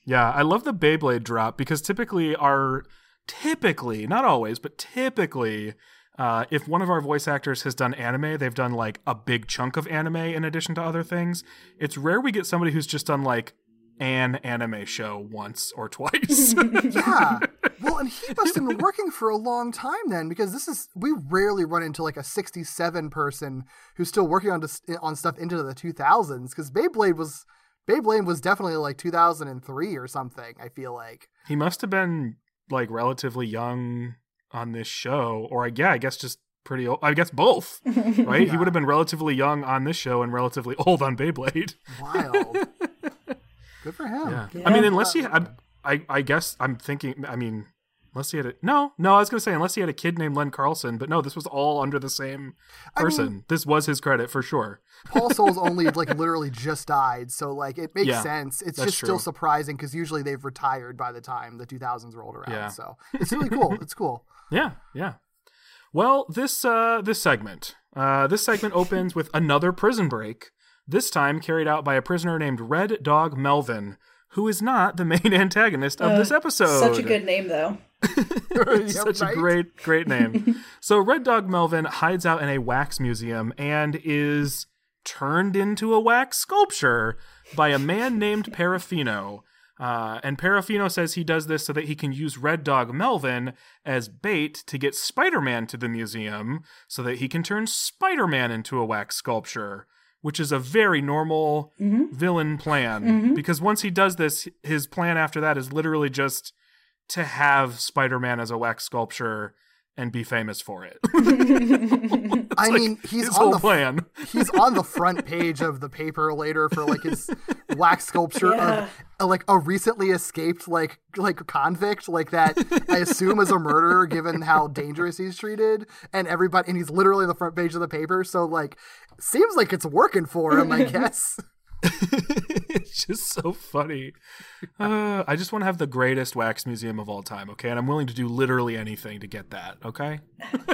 Yeah, I love the Beyblade drop because typically our typically, not always, but typically uh, if one of our voice actors has done anime, they've done like a big chunk of anime in addition to other things. It's rare we get somebody who's just done like an anime show once or twice. Yeah. Well, and he must have been working for a long time then, because this is we rarely run into like a 67 person who's still working on this, on stuff into the 2000s. Because Beyblade was Beyblade was definitely like 2003 or something. I feel like. he must have been like relatively young on this show, or I yeah, I guess just pretty old. I guess both, right? He would have been relatively young on this show and relatively old on Beyblade. Wild. Good for him. Yeah. Good I mean, unless he. I, I, I guess I'm thinking. I mean, unless he had a no, no. I was gonna say unless he had a kid named Len Carlson, but no, this was all under the same I mean- person. this was his credit for sure. Paul Soles only like literally just died, so like it makes Yeah, sense. It's that's just still surprising because usually they've retired by the time the 2000s rolled around. Yeah. So it's really cool. It's cool. Yeah, yeah. Well, this uh, this segment, uh, this segment opens with another prison break. This time carried out by a prisoner named Red Dog Melvin, who is not the main antagonist of this episode. Such a good name, though. Yeah, Such a great, great name. so Red Dog Melvin hides out in a wax museum and is turned into a wax sculpture by a man named Parafino. Uh, and Parafino says he does this so that he can use Red Dog Melvin as bait to get Spider Man to the museum so that he can turn Spider Man into a wax sculpture, which is a very normal mm-hmm. villain plan. Mm-hmm. Because once he does this, his plan after that is literally just to have Spider Man as a wax sculpture and be famous for it. I mean, he's his on whole the plan. he's on the front page of the paper later for like his wax sculpture Yeah. of uh, like a recently escaped like like convict like that I assume is a murderer given how dangerous he's treated and everybody and he's literally on the front page of the paper so like seems like it's working for him I guess it's just so funny. Uh, I just want to have the greatest wax museum of all time, okay? And I'm willing to do literally anything to get that, okay?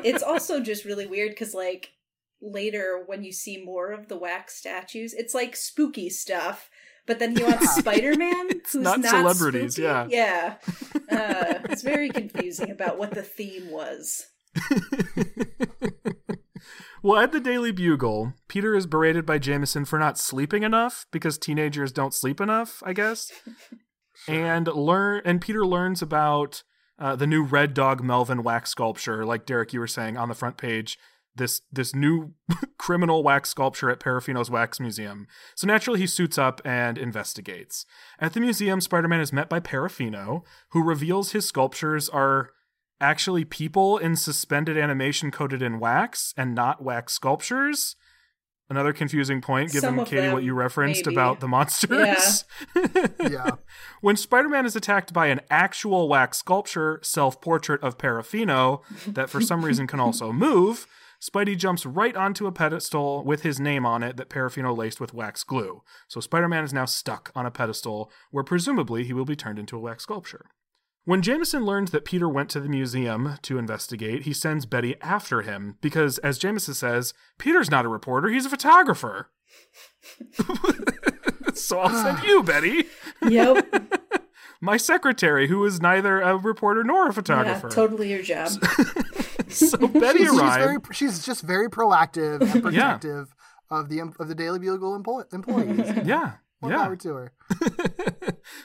it's also just really weird because like later when you see more of the wax statues it's like spooky stuff but then he wants spider-man who's not not, celebrities, spooky. yeah. yeah uh, it's very confusing about what the theme was Well, at the Daily Bugle, Peter is berated by Jameson for not sleeping enough because teenagers don't sleep enough, I guess. and learn and Peter learns about uh, the new Red Dog Melvin wax sculpture, like Derek you were saying on the front page. This this new criminal wax sculpture at Parafino's Wax Museum. So naturally, he suits up and investigates. At the museum, Spider-Man is met by Parafino, who reveals his sculptures are actually people in suspended animation coated in wax and not wax sculptures. Another confusing point, given Some of Katie what you referenced maybe. about the monsters. yeah when Spider-Man is attacked by an actual wax sculpture self-portrait of Parafino that for some reason can also move, Spidey jumps right onto a pedestal with his name on it that Parafino laced with wax glue. So Spider-Man is now stuck on a pedestal where presumably he will be turned into a wax sculpture. When Jameson learns that Peter went to the museum to investigate, he sends Betty after him because, as Jameson says, Peter's not a reporter, he's a photographer. so I'll send you, Betty. Yep. My secretary, who is neither a reporter nor a photographer. yeah totally your job. So Betty she's, she's very she's just very proactive and protective of the of the Daily Bugle employ- employees. Yeah, More yeah. power to her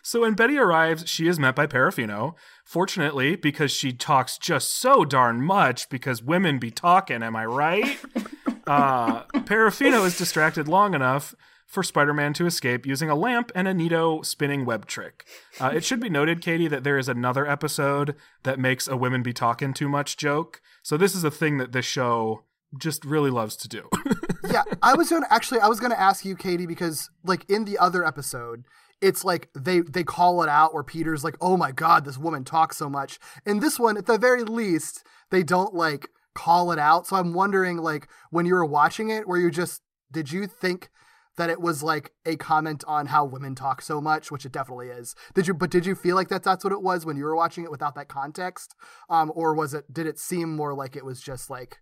So when Betty arrives, she is met by Parafino. Fortunately, because she talks just so darn much, because women be talking, am I right? uh, Parafino is distracted long enough for Spider-Man to escape using a lamp and a Nito spinning web trick. Uh, it should be noted, Katie, that there is another episode that makes a women be talking too much joke. So this is a thing that this show just really loves to do. yeah, I was gonna actually I was gonna ask you, Katie, because like in the other episode, it's like they they call it out where Peter's like, "Oh my god, this woman talks so much." In this one, at the very least, they don't like call it out. So I'm wondering, like, when you were watching it, were you just did you think that it was like a comment on how women talk so much, which it definitely is. Did you? But did you feel like that that's what it was when you were watching it without that context, um, or was it? Did it seem more like it was just like,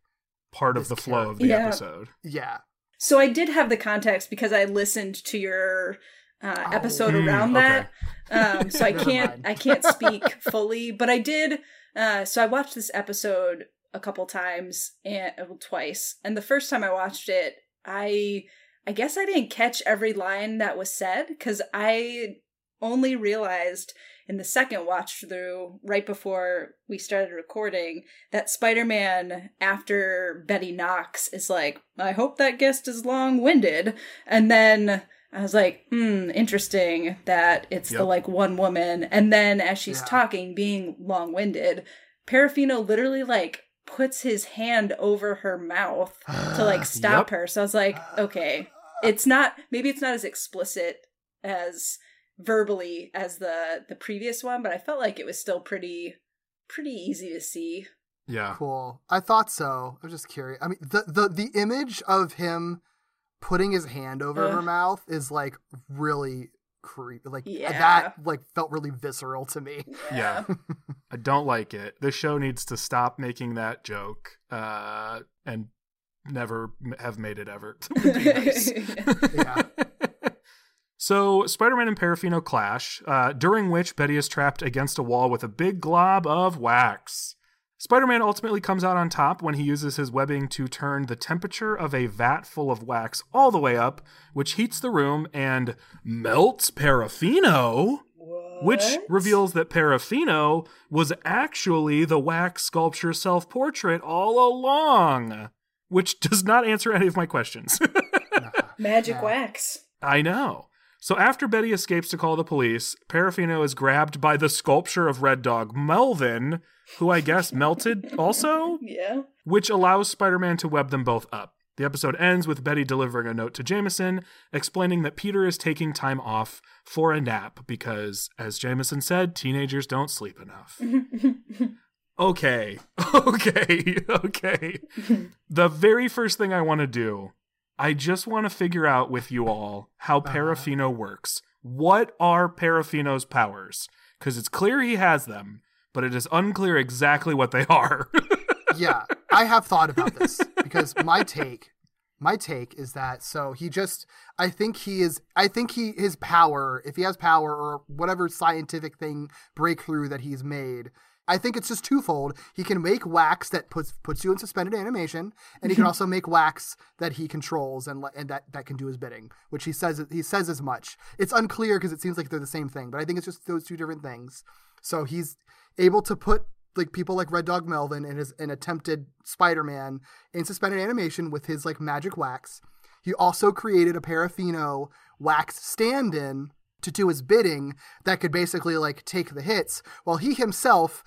Part of This the flow of the. Yeah. episode. yeah, So I did have the context because I listened to your uh, episode Mm, around that. Um, so I can't. I can't speak fully, but I did. Uh, so I watched this episode a couple times and uh, twice, and the first time I watched it, I I guess I didn't catch every line that was said because I only realized in the second watch through right before we started recording that Spider-Man after Betty knocks is like, I hope that guest is long-winded. And then I was like, hmm, interesting that it's the like one woman. And then as she's Yeah. talking, being long-winded, Parafino literally like puts his hand over her mouth to like stop Yep. her. So I was like, okay, it's not maybe it's not as explicit as verbally as the the previous one, but I felt like it was still pretty pretty easy to see. Yeah. Cool. I thought so. I was just curious. I mean, the the the image of him putting his hand over her mouth is like really creepy. Like Yeah. that like felt really visceral to me. Yeah. I don't like it. This show needs to stop making that joke uh, and never m- have made it ever. Be nice. Yeah. So Spider-Man and Parafino clash, uh, during which Betty is trapped against a wall with a big glob of wax. Spider-Man ultimately comes out on top when he uses his webbing to turn the temperature of a vat full of wax all the way up, which heats the room and melts Parafino. which reveals that Parafino was actually the wax sculpture self portrait all along, which does not answer any of my questions. Magic wax. I know. So after Betty escapes to call the police, Parafino is grabbed by the sculpture of Red Dog Melvin, who I guess melted also, Yeah. which allows Spider Man to web them both up. The episode ends with Betty delivering a note to Jameson explaining that Peter is taking time off for a nap because, as Jameson said, teenagers don't sleep enough. okay, okay, okay. the very first thing I want to do, I just want to figure out with you all how uh-huh. Parafino works. What are Parafino's powers? Because it's clear he has them, but it is unclear exactly what they are. yeah, I have thought about this because my take, my take is that so he just, I think he is, I think he his power, if he has power or whatever scientific thing breakthrough that he's made. I think it's just twofold. He can make wax that puts puts you in suspended animation, and he can also make wax that he controls and and that, that can do his bidding, which he says he says as much. It's unclear because it seems like they're the same thing, but I think it's just those two different things. So he's able to put like people like Red Dog Melvin and his an attempted Spider-Man in suspended animation with his like magic wax. He also created a Parafino wax stand-in to do his bidding that could basically like take the hits while he himself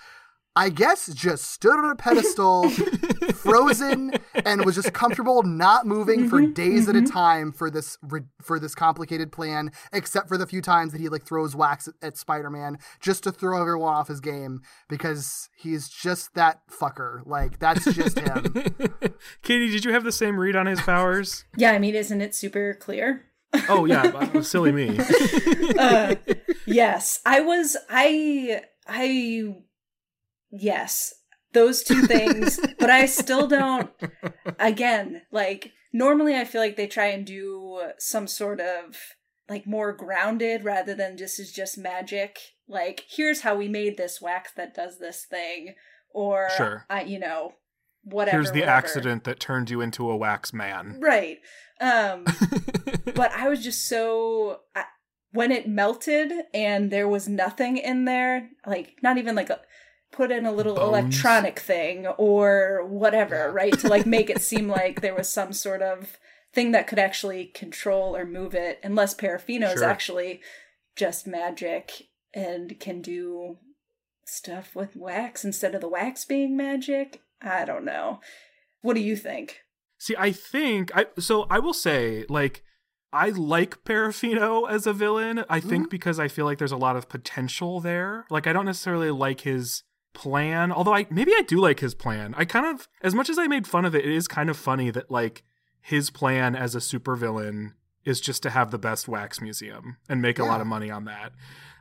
I guess just stood on a pedestal, frozen, and was just comfortable not moving for mm-hmm. days at a mm-hmm. time for this for this complicated plan. Except for the few times that he like throws wax at, at Spider-Man just to throw everyone off his game because he's just that fucker. Like that's just him. Katie, did you have the same read on his powers? Yeah, I mean, isn't it super clear? Oh yeah, silly me. uh, yes, I was. I. I. Yes, those two things, but I still don't. Again, like normally, I feel like they try and do some sort of like more grounded rather than just is just magic. Like here's how we made this wax that does this thing, or Sure. I, you know, whatever. Here's the whatever. accident that turned you into a wax man. Right. Um but I was just so I, when it melted and there was nothing in there, like not even like a put in a little Bones. electronic thing or whatever, right? To like make it seem like there was some sort of thing that could actually control or move it, unless Parafino is Sure. actually just magic and can do stuff with wax instead of the wax being magic. I don't know. What do you think? See, I think I so I will say like I like Parafino as a villain. I think mm-hmm. because I feel like there's a lot of potential there. Like I don't necessarily like his plan, although I maybe I do like his plan. I kind of as much as I made fun of it, it is kind of funny that like his plan as a supervillain is just to have the best wax museum and make a lot of money on that.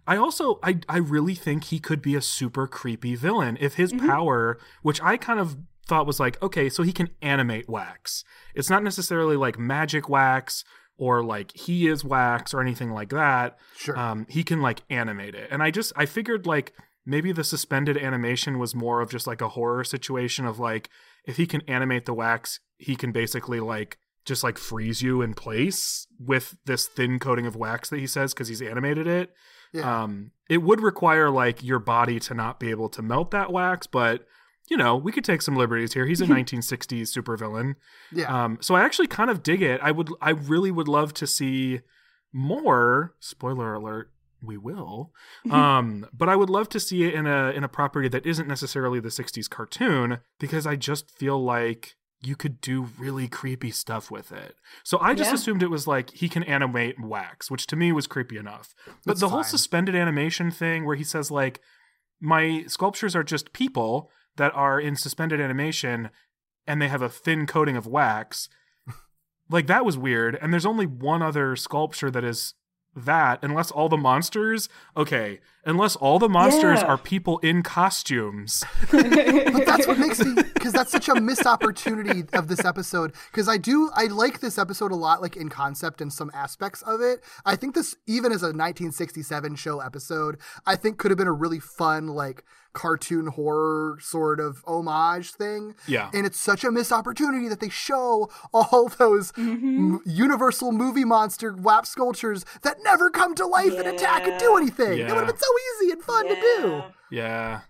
I also I I really think he could be a super creepy villain if his power, which I kind of thought was like, okay, so he can animate wax. It's not necessarily like magic wax or like he is wax or anything like that. Sure. Um, he can like animate it. And I just I figured like maybe the suspended animation was more of just like a horror situation of like if he can animate the wax, he can basically like just like freeze you in place with this thin coating of wax that he says because he's animated it. Yeah. Um, it would require like your body to not be able to melt that wax, but you know, we could take some liberties here. He's a 1960s supervillain. yeah. Um, so I actually kind of dig it. I would, I really would love to see more. Spoiler alert: we will. Um, but I would love to see it in a in a property that isn't necessarily the '60s cartoon because I just feel like you could do really creepy stuff with it. So I just Yeah. assumed it was like he can animate wax, which to me was creepy enough. But That's the whole suspended animation thing where he says like my sculptures are just people that are in suspended animation and they have a thin coating of wax. like that was weird. And there's only one other sculpture that is that, unless all the monsters. Okay, unless all the monsters Yeah. are people in costumes. but that's what makes me because that's such a missed opportunity of this episode because i do i like this episode a lot like in concept and some aspects of it i think this even as a 1967 show episode i think could have been a really fun like cartoon horror sort of homage thing. Yeah. And it's such a missed opportunity that they show all those Mm-hmm. m- universal movie monster WAP sculptures that never come to life and attack and do Yeah. anything. It would have been so easy and fun to do. Yeah.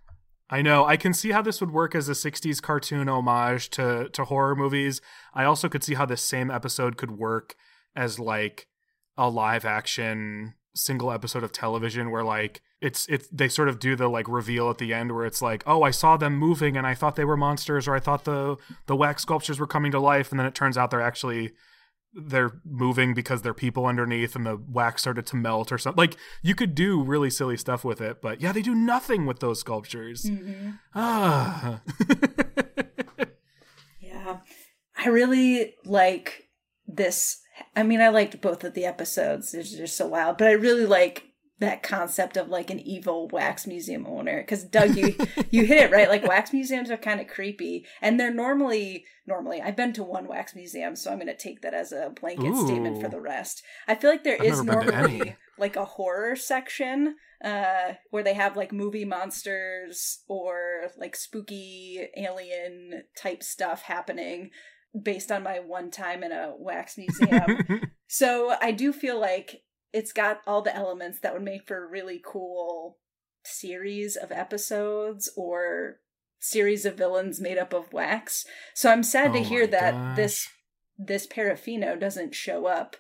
I know. I can see how this would work as a 60s cartoon homage to to horror movies. I also could see how this same episode could work as like a live action single episode of television where like it's it's they sort of do the like reveal at the end where it's like, "Oh, I saw them moving and I thought they were monsters or I thought the the wax sculptures were coming to life and then it turns out they're actually they're moving because they're people underneath and the wax started to melt or something. Like you could do really silly stuff with it, but yeah, they do nothing with those sculptures. Mm-hmm. Ah. Yeah. I really like this. I mean, I liked both of the episodes. They're just so wild, but I really like that concept of like an evil wax museum owner. Because Doug, you you hit it right. Like wax museums are kind of creepy, and they're normally normally. I've been to one wax museum, so I'm going to take that as a blanket statement for the rest. I feel like there I've is never been to normally like a horror section uh where they have like movie monsters or like spooky alien type stuff happening based on my one time in a wax museum so i do feel like it's got all the elements that would make for a really cool series of episodes or series of villains made up of wax so i'm sad to Oh hear that gosh. this this parafino doesn't show up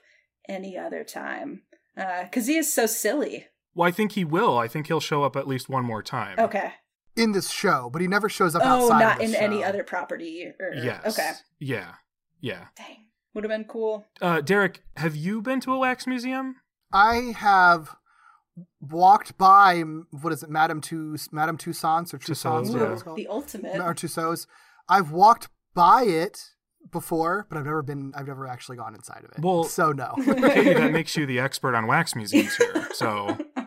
any other time uh, because he is so silly well, I think he will. I think he'll show up at least one more time. Okay. In this show, but he never shows up Oh, outside not of the in show. any other property. Or, Yes. Okay. Yeah. Yeah. Dang. Would have been cool. Uh, Derek, have you been to a wax museum? I have walked by what is it, Madame Tus Madame Tussauds or Tussauds, Tussauds, whatever yeah. it's called. The ultimate. or Tussauds. I've walked by it before, but I've never been. I've never actually gone inside of it. Well- so no. Katie, that makes you the expert on wax museums here. So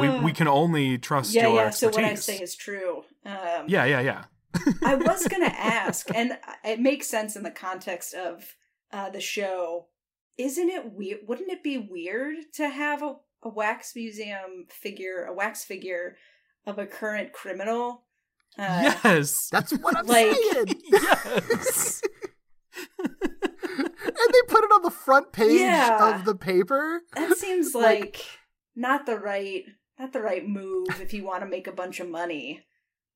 we, we can only trust yeah, your yeah. So what I say is true. Um, yeah, yeah, yeah. I was gonna ask, and it makes sense in the context of uh, the show. Isn't it weird? Wouldn't it be weird to have a, a wax museum figure, a wax figure of a current criminal? Uh, yes. That's what I'm Like- saying. yes. and they put it on the front page Yeah. of the paper. That seems Like- like not the right not the right move if you want to make a bunch of money.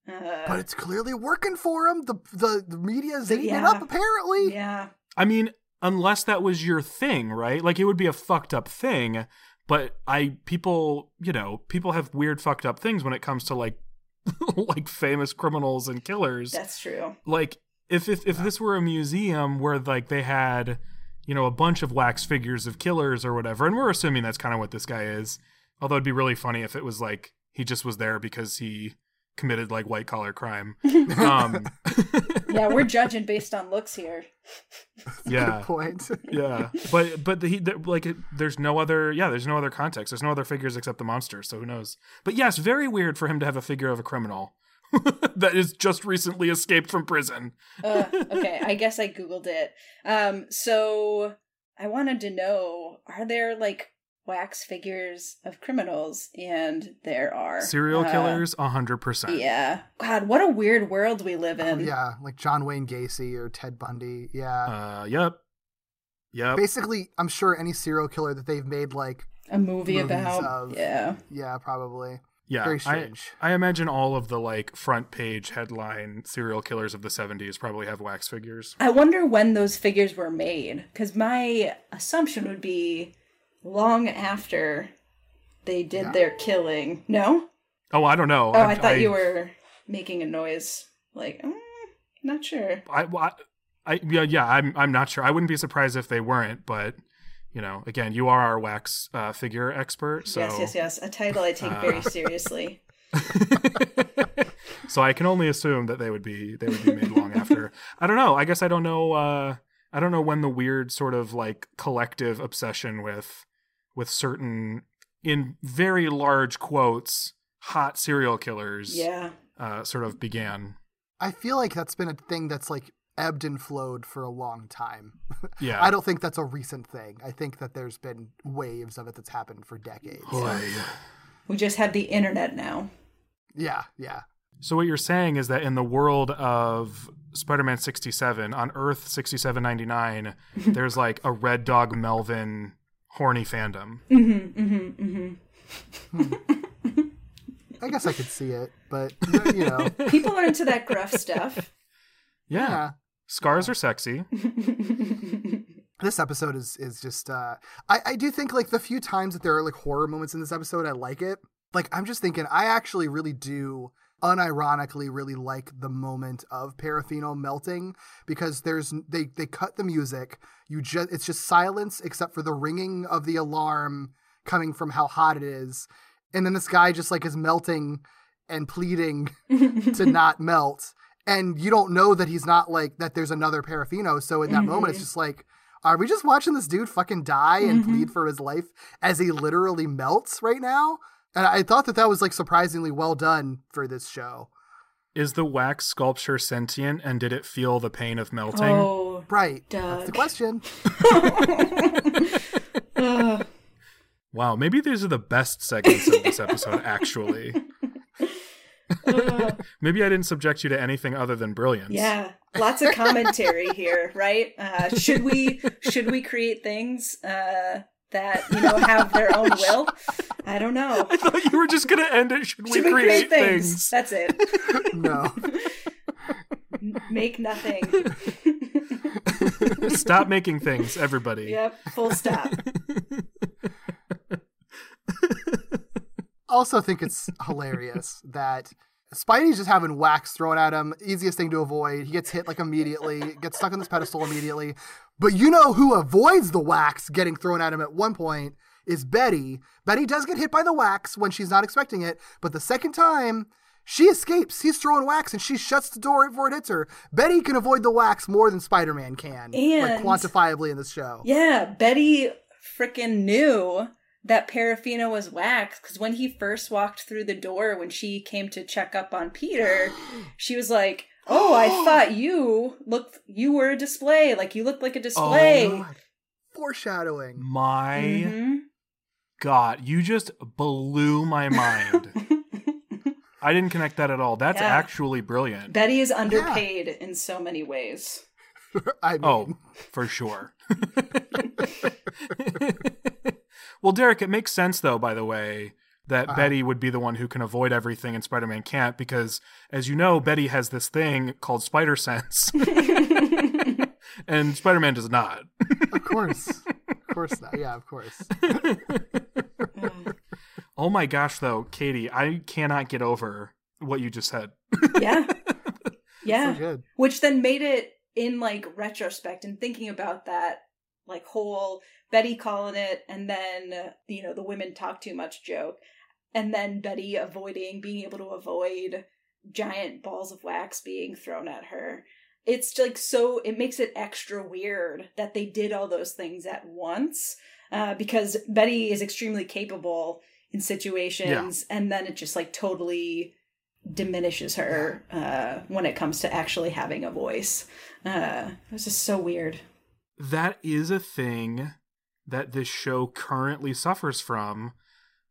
Uh, But it's clearly working for him. The the, the media's eating it up apparently. yeah, I mean, unless that was your thing, right? Like it would be a fucked up thing, but I people, you know, people have weird fucked up things when it comes to like like famous criminals and killers. that's true. like if if if this were a museum where like they had you know a bunch of wax figures of killers or whatever and we're assuming that's kind of what this guy is although it'd be really funny if it was like he just was there because he committed like white collar crime um Yeah, we're judging based on looks here. yeah Good point. yeah but but the, he the, like it, there's no other yeah there's no other context there's no other figures except the monster so who knows but yes very weird for him to have a figure of a criminal that is just recently escaped from prison Uh, okay, I guess I googled it. Um, so I wanted to know: Are there like wax figures of criminals? And there are serial Uh, killers 100% Yeah. God, what a weird world we live Oh, in. yeah, like John Wayne Gacy or Ted Bundy. Yeah. Uh, yep. Yep. Basically, I'm sure any serial killer that they've made like A movie about. of- Yeah. yeah, probably. yeah. Very I, strange. I imagine all of the like front page headline serial killers of the 70s probably have wax figures. I wonder when those figures were made, because my assumption would be long after they did Yeah. their killing. No? Oh, I don't know. Oh, I, thought you were making a noise. Like, mm, not sure. I, I, I, yeah, yeah. I'm, I'm not sure. I wouldn't be surprised if they weren't, but you know, again, you are our wax uh, figure expert, so Yes, yes, yes. A title I take very seriously. so I can only assume that they would be they would be made long after. I don't know. I guess I don't know. Uh, I don't know when the weird sort of like collective obsession with with certain in very large quotes hot serial killers Yeah. uh, sort of began. I feel like that's been a thing that's like ebbed and flowed for a long time. Yeah. I don't think that's a recent thing. I think that there's been waves of it that's happened for decades. Boy. We just have the internet now. Yeah, yeah. So what you're saying is that in the world of Spider-Man 67 on Earth 6799, there's like a Red Dog Melvin horny fandom. Mm-hmm, mm-hmm, mm-hmm. I guess I could see it, but you know, People are into that gruff stuff. Yeah. yeah. Scars are sexy. This episode is is just uh I, I do think like the few times that there are like horror moments in this episode, I like it. Like I'm just thinking I actually really do unironically really like the moment of Parafino melting because there's they they cut the music. You just it's just silence except for the ringing of the alarm coming from how hot it is. And then this guy just like is melting and pleading to not melt. And you don't know that he's not like that there's another Parafino so in that moment it's mm-hmm. just like are we just watching this dude fucking die and mm-hmm. plead for his life as he literally melts right now and i thought that that was like surprisingly well done for this show Is the wax sculpture sentient and did it feel the pain of melting? Oh, right that's the question ugh. Wow, maybe these are the best segments of this episode actually. maybe I didn't subject you to anything other than brilliance. yeah, lots of commentary here, right? Uh, should we should we create things uh, that you know have their own will? I don't know. I thought you were just going to end it should, Should we create, things? That's it. no Make nothing. Stop making things, everybody. Yep. Full stop. also think it's hilarious that Spidey's just having wax thrown at him, easiest thing to avoid. He gets hit like immediately, gets stuck on this pedestal immediately. But you know who avoids the wax getting thrown at him at one point is Betty. Betty does get hit by the wax when she's not expecting it, but the second time she escapes. He's throwing wax and she shuts the door right before it hits her. Betty can avoid the wax more than Spider-Man can, like quantifiably in this show. Yeah, Betty freaking knew that Parafino was wax because when he first walked through the door, when she came to check up on Peter, she was like, "Oh, I thought you looked, you were a display. Like you looked like a display." Oh, Foreshadowing. My Mhm. God, you just blew my mind. I didn't connect that at all. That's Yeah. actually brilliant. Betty is underpaid in so many ways. I oh, mean, Oh, for sure. well, Derek, it makes sense though, by the way, that uh-huh. Betty would be the one who can avoid everything and Spider-Man can't because as you know, Betty has this thing called spider sense. and Spider-Man does not. of course. Of course not. Yeah, of course. Oh my gosh though, Katie, I cannot get over what you just said. Yeah. Yeah. So good. Which then made it in like retrospect and thinking about that like whole Betty calling it and then uh, you know the women talk too much joke and then Betty avoiding being able to avoid giant balls of wax being thrown at her. It's like so it makes it extra weird that they did all those things at once uh, because Betty is extremely capable in situations and then it just like totally diminishes her uh, when it comes to actually having a voice. Uh, it was just so weird. that is a thing that this show currently suffers from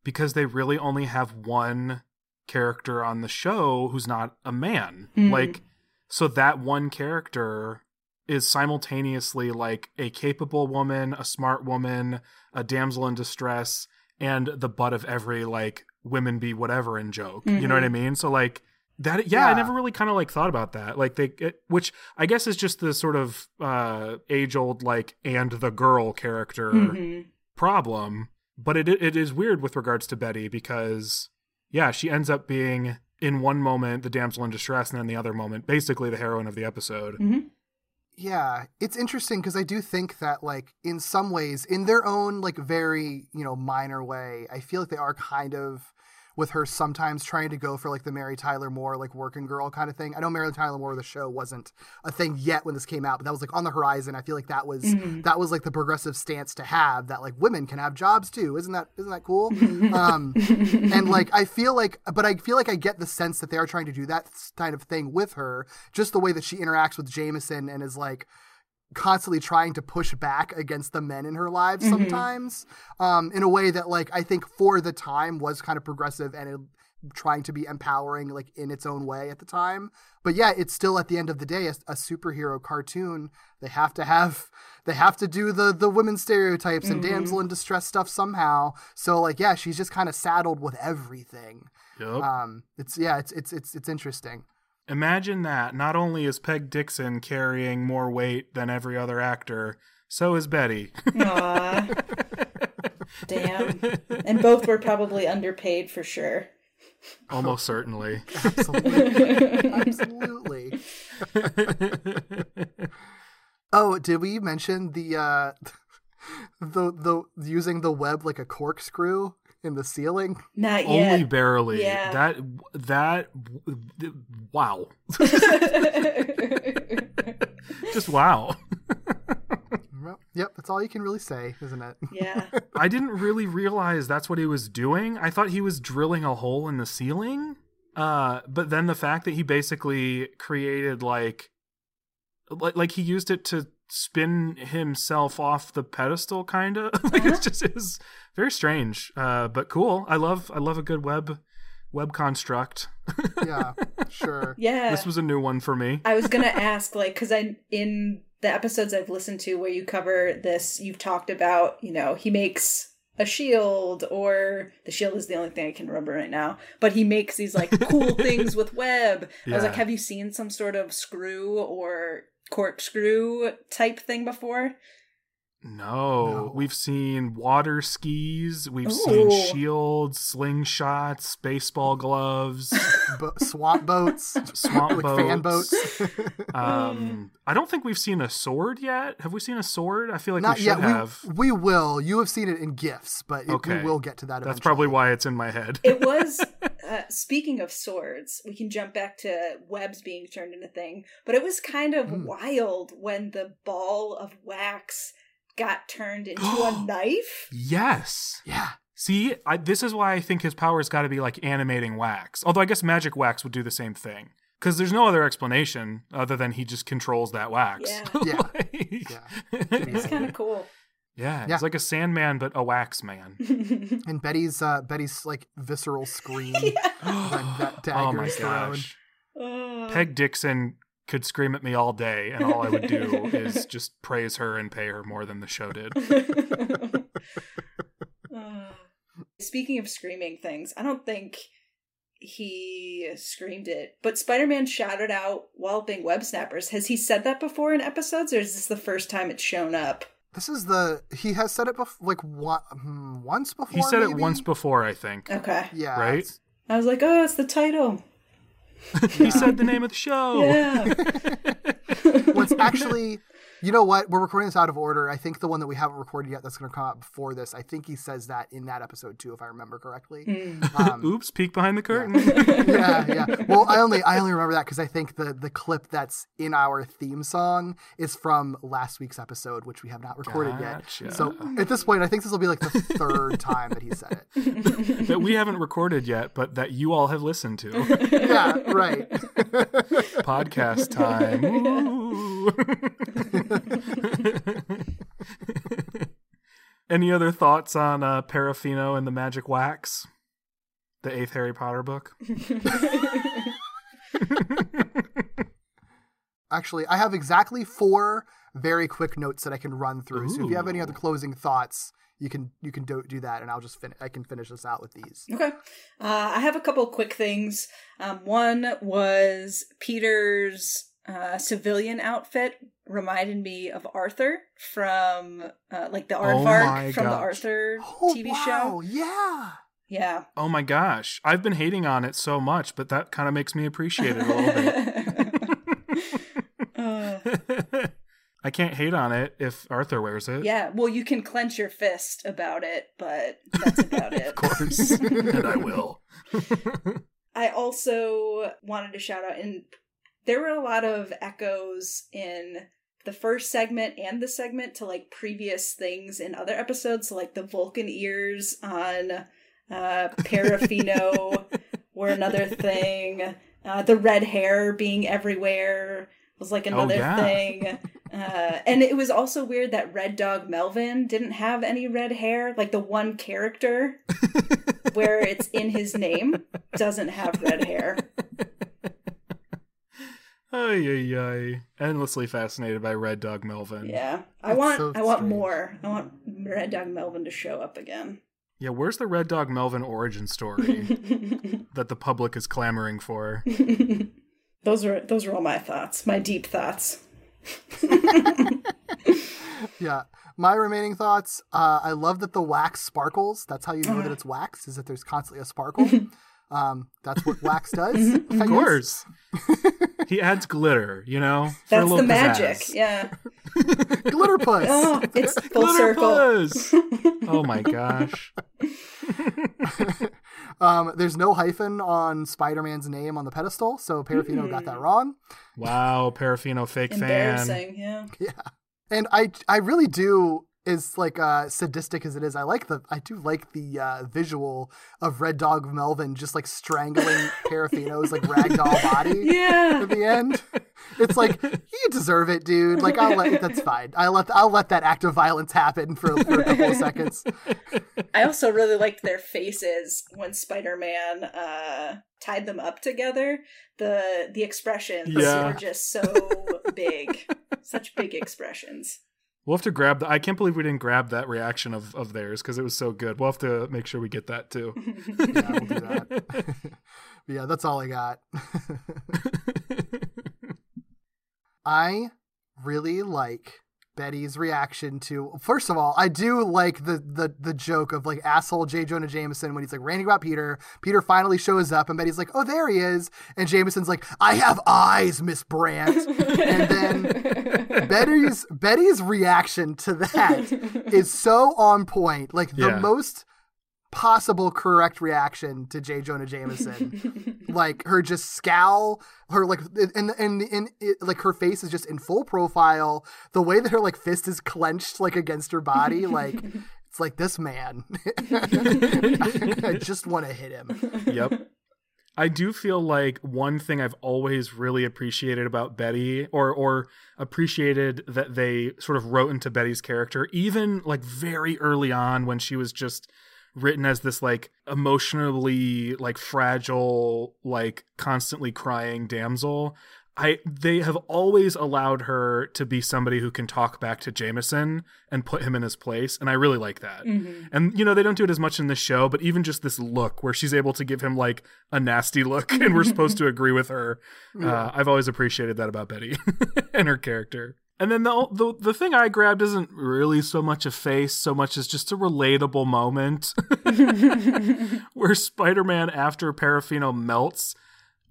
because they really only have one character on the show who's not a man. Mhm. Like, so that one character is simultaneously like a capable woman, a smart woman, a damsel in distress, and the butt of every like women be whatever in joke. You know what I mean? So like that yeah, I never really kind of like thought about that. Like they it, which I guess is just the sort of uh age old like and the girl character Mhm. problem, but it it is weird with regards to Betty because yeah, she ends up being in one moment the damsel in distress and then the other moment basically the heroine of the episode. Mhm. Yeah, it's interesting because I do think that, like, in some ways, in their own, like, very, you know, minor way, I feel like they are kind of with her sometimes trying to go for, like, the Mary Tyler Moore, like, working girl kind of thing. I know Mary Tyler Moore, the show, wasn't a thing yet when this came out, but that was, like, on the horizon. I feel like that was, that was, like, the progressive stance to have that, like, women can have jobs too. Isn't that, isn't that cool? um, and, like, I feel like, but I feel like I get the sense that they are trying to do that kind of thing with her, just the way that she interacts with Jameson and is, like, constantly trying to push back against the men in her lives sometimes um in a way that like i think for the time was kind of progressive and it trying to be empowering like in its own way at the time. But yeah, it's still at the end of the day a, a superhero cartoon. They have to have they have to do the the women stereotypes and damsel in distress stuff somehow. So like yeah, she's just kind of saddled with everything. Yep. Um, it's yeah, it's it's it's it's interesting. Imagine that. Not only is Peg Dixon carrying more weight than every other actor, so is Betty. Aw. Damn. And both were probably underpaid for sure. Almost certainly. Absolutely. Absolutely. Oh, did we mention the uh the the using the web like a corkscrew in the ceiling? Not yet. Only barely. Yeah. That that wow. Just wow. Well, Yep, that's all you can really say, isn't it? yeah. I didn't really realize that's what he was doing. I thought he was drilling a hole in the ceiling. Uh, but then the fact that he basically created like, like, like he used it to spin himself off the pedestal, kind of. like it's just it was very strange, uh, but cool. I love I love a good web web construct. yeah, sure. Yeah. This was a new one for me. I was gonna ask, like, because I in the episodes I've listened to where you cover this, you've talked about, you know, he makes a shield, or the shield is the only thing I can remember right now. But he makes these like cool things with web. I was like, have you seen some sort of screw or corkscrew type thing before? No, No. we've seen water skis, we've Ooh. seen shields, slingshots, baseball gloves, Bo- swamp boats, swamp like fan boats. Um, I don't think we've seen a sword yet. Have we seen a sword? I feel like Not we yet. have. We, we will. You have seen it in gifts, but it, Okay. we will get to that. That's probably why it's in my head. It was uh, speaking of swords, we can jump back to webs being turned into thing, but it was kind of Mm. wild when the ball of wax got turned into a knife. yes. Yeah. See, I, this is why I think his power's got to be like animating wax. Although I guess magic wax would do the same thing. Because there's no other explanation other than he just controls that wax. Yeah. Yeah. Like- Yeah. It's kind of cool. Yeah, Yeah. It's like a Sandman, but a wax man. And Betty's uh, Betty's like visceral scream when that dagger oh my is thrown. gosh. Uh, Peg Dixon could scream at me all day, and all I would do is just praise her and pay her more than the show did. Uh, Speaking of screaming things, I don't think he screamed it, but Spider Man shouted out walloping web snappers. Has he said that before in episodes, or is this the first time it's shown up? This is the he has said it before, like one, hmm, once before. He said it once before, I think. Okay. Yeah. Right? I was like, oh, it's the title. he said the name of the show. Yeah. Well, it's actually, you know what? We're recording this out of order. I think the one that we haven't recorded yet that's going to come out before this, I think he says that in that episode too, if I remember correctly. Um, Oops, peek behind the curtain. yeah, yeah. Well, I only I only remember that because I think the the clip that's in our theme song is from last week's episode, which we have not recorded Gotcha. yet. So at this point, I think this will be like the third time that he said it. that we haven't recorded yet, but that you all have listened to. Yeah, right. Podcast time. Ooh. Any other thoughts on uh, Parafino and the Magic Wax? The eighth Harry Potter book? Actually, I have exactly four very quick notes that I can run through. So if you have any other closing thoughts, you can you can do, do that, and I'll just fin- I can finish this out with these. Okay. Uh, I have a couple quick things. Um, one was Peter's uh, civilian outfit reminded me of Arthur from uh, like the Oh my aardvark from the. Arthur Oh TV wow! show. Yeah. Yeah. Oh my gosh. I've been hating on it so much, but that kind of makes me appreciate it a little Uh, bit. I can't hate on it if Arthur wears it. yeah. Well, you can clench your fist about it, but that's about it. Of course. and I will. I also wanted to shout out, and there were a lot of echoes in the first segment and the segment to like previous things in other episodes, so like the Vulcan ears on uh, Parafino were another thing. Uh, the red hair being everywhere was like another yeah. thing. Uh, and it was also weird that Red Dog Melvin didn't have any red hair. Like the one character where it's in his name, doesn't have red hair. Ay, ay, ay. Endlessly fascinated by Red Dog Melvin. Yeah, I That's want so I want strange. more. I want Red Dog Melvin to show up again. Yeah, where's the Red Dog Melvin origin story that the public is clamoring for? those are those are all my thoughts, my deep thoughts. Yeah. My remaining thoughts. Uh, I love that the wax sparkles. That's how you know Uh-huh. that it's wax. Is that there's constantly a sparkle. Um, that's what wax does. I Of course. he adds glitter, you know? for a That's little the magic. pizzazz. Yeah. Glitter puss. Oh, it's full Glitter circle. puss! oh my gosh. um, there's no hyphen on Spider-Man's name on the pedestal, so Parafino got that wrong. Wow, Parafino fake fan. Embarrassing. Yeah. Yeah. And I I really do is like uh sadistic as it is, I like the I do like the uh visual of Red Dog Melvin just like strangling Parafino's like ragdoll body Yeah. at the end. It's like you deserve it, dude. Like I'll let that's fine. I'll let I'll let that act of violence happen for, for a couple of seconds. I also really liked their faces when Spider-Man uh, tied them up together. The the expressions Yeah. were just so big, such big expressions. We'll have to grab the. I can't believe we didn't grab that reaction of, of theirs because it was so good. We'll have to make sure we get that too. Yeah, we'll do that. Yeah, that's all I got. I really like Betty's reaction to first of all, I do like the the the joke of like asshole J. Jonah Jameson when he's like ranting about Peter. Peter finally shows up and Betty's like, Oh, there he is. And Jameson's like, I have eyes, Miss Brant. and then Betty's Betty's reaction to that is so on point. Like the Yeah. most possible correct reaction to J. Jonah Jameson. like her just scowl, her like and and and it, like her face is just in full profile. The way that her like fist is clenched like against her body, like it's like this man. I just want to hit him. yep. I do feel like one thing I've always really appreciated about Betty, or or appreciated that they sort of wrote into Betty's character, even like very early on when she was just written as this like emotionally like fragile, like constantly crying damsel. I they have always allowed her to be somebody who can talk back to Jameson and put him in his place, and I really like that. And you know they don't do it as much in the show, but even just this look where she's able to give him like a nasty look, and we're supposed to agree with her. Uh, I've always appreciated that about Betty and her character. And then the, the the thing I grabbed isn't really so much a face, so much as just a relatable moment where Spider-Man, after Parafino melts,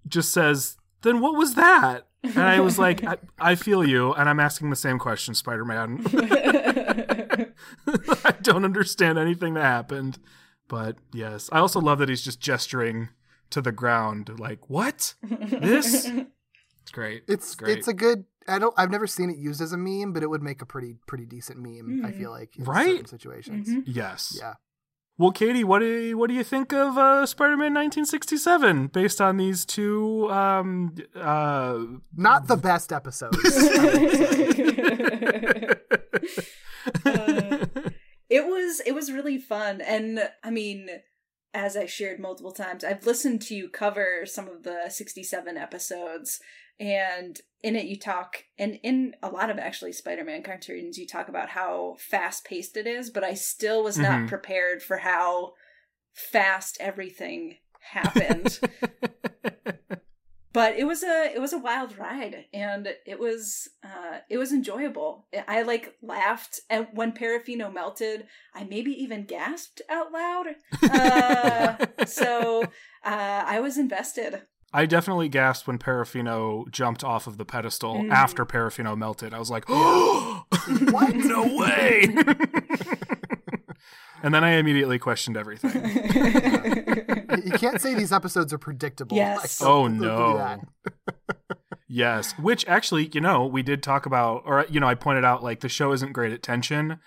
just says, "Then what was that?" And I was like, I, "I feel you," and I'm asking the same question, Spider-Man. I don't understand anything that happened, but yes, I also love that he's just gesturing to the ground, like, "What? This?" It's great. It's great. it's a good. I don't. I've never seen it used as a meme, but it would make a pretty pretty decent meme. I feel like in Right? certain situations. yes. Yeah. Well, Katie, what do you, what do you think of uh, Spider-Man 1967 based on these two? Um, uh, Not the best episodes. it was it was really fun and i mean as i shared multiple times i've listened to you cover some of the 67 episodes and in it you talk and in a lot of actually spider-man cartoons you talk about how fast paced it is but i still was not Mhm. prepared for how fast everything happened. But it was a it was a wild ride and it was uh it was enjoyable. I like laughed and when parafino melted. I maybe even gasped out loud. Uh so uh i was invested I definitely gasped when Parafino jumped off of the pedestal Mm. after Parafino melted. I was like, "What? no way!" and then I immediately questioned everything. you can't say these episodes are predictable. Yes. Like, Oh no. Yes, which actually, you know, we did talk about, or you know, I pointed out like the show isn't great at tension.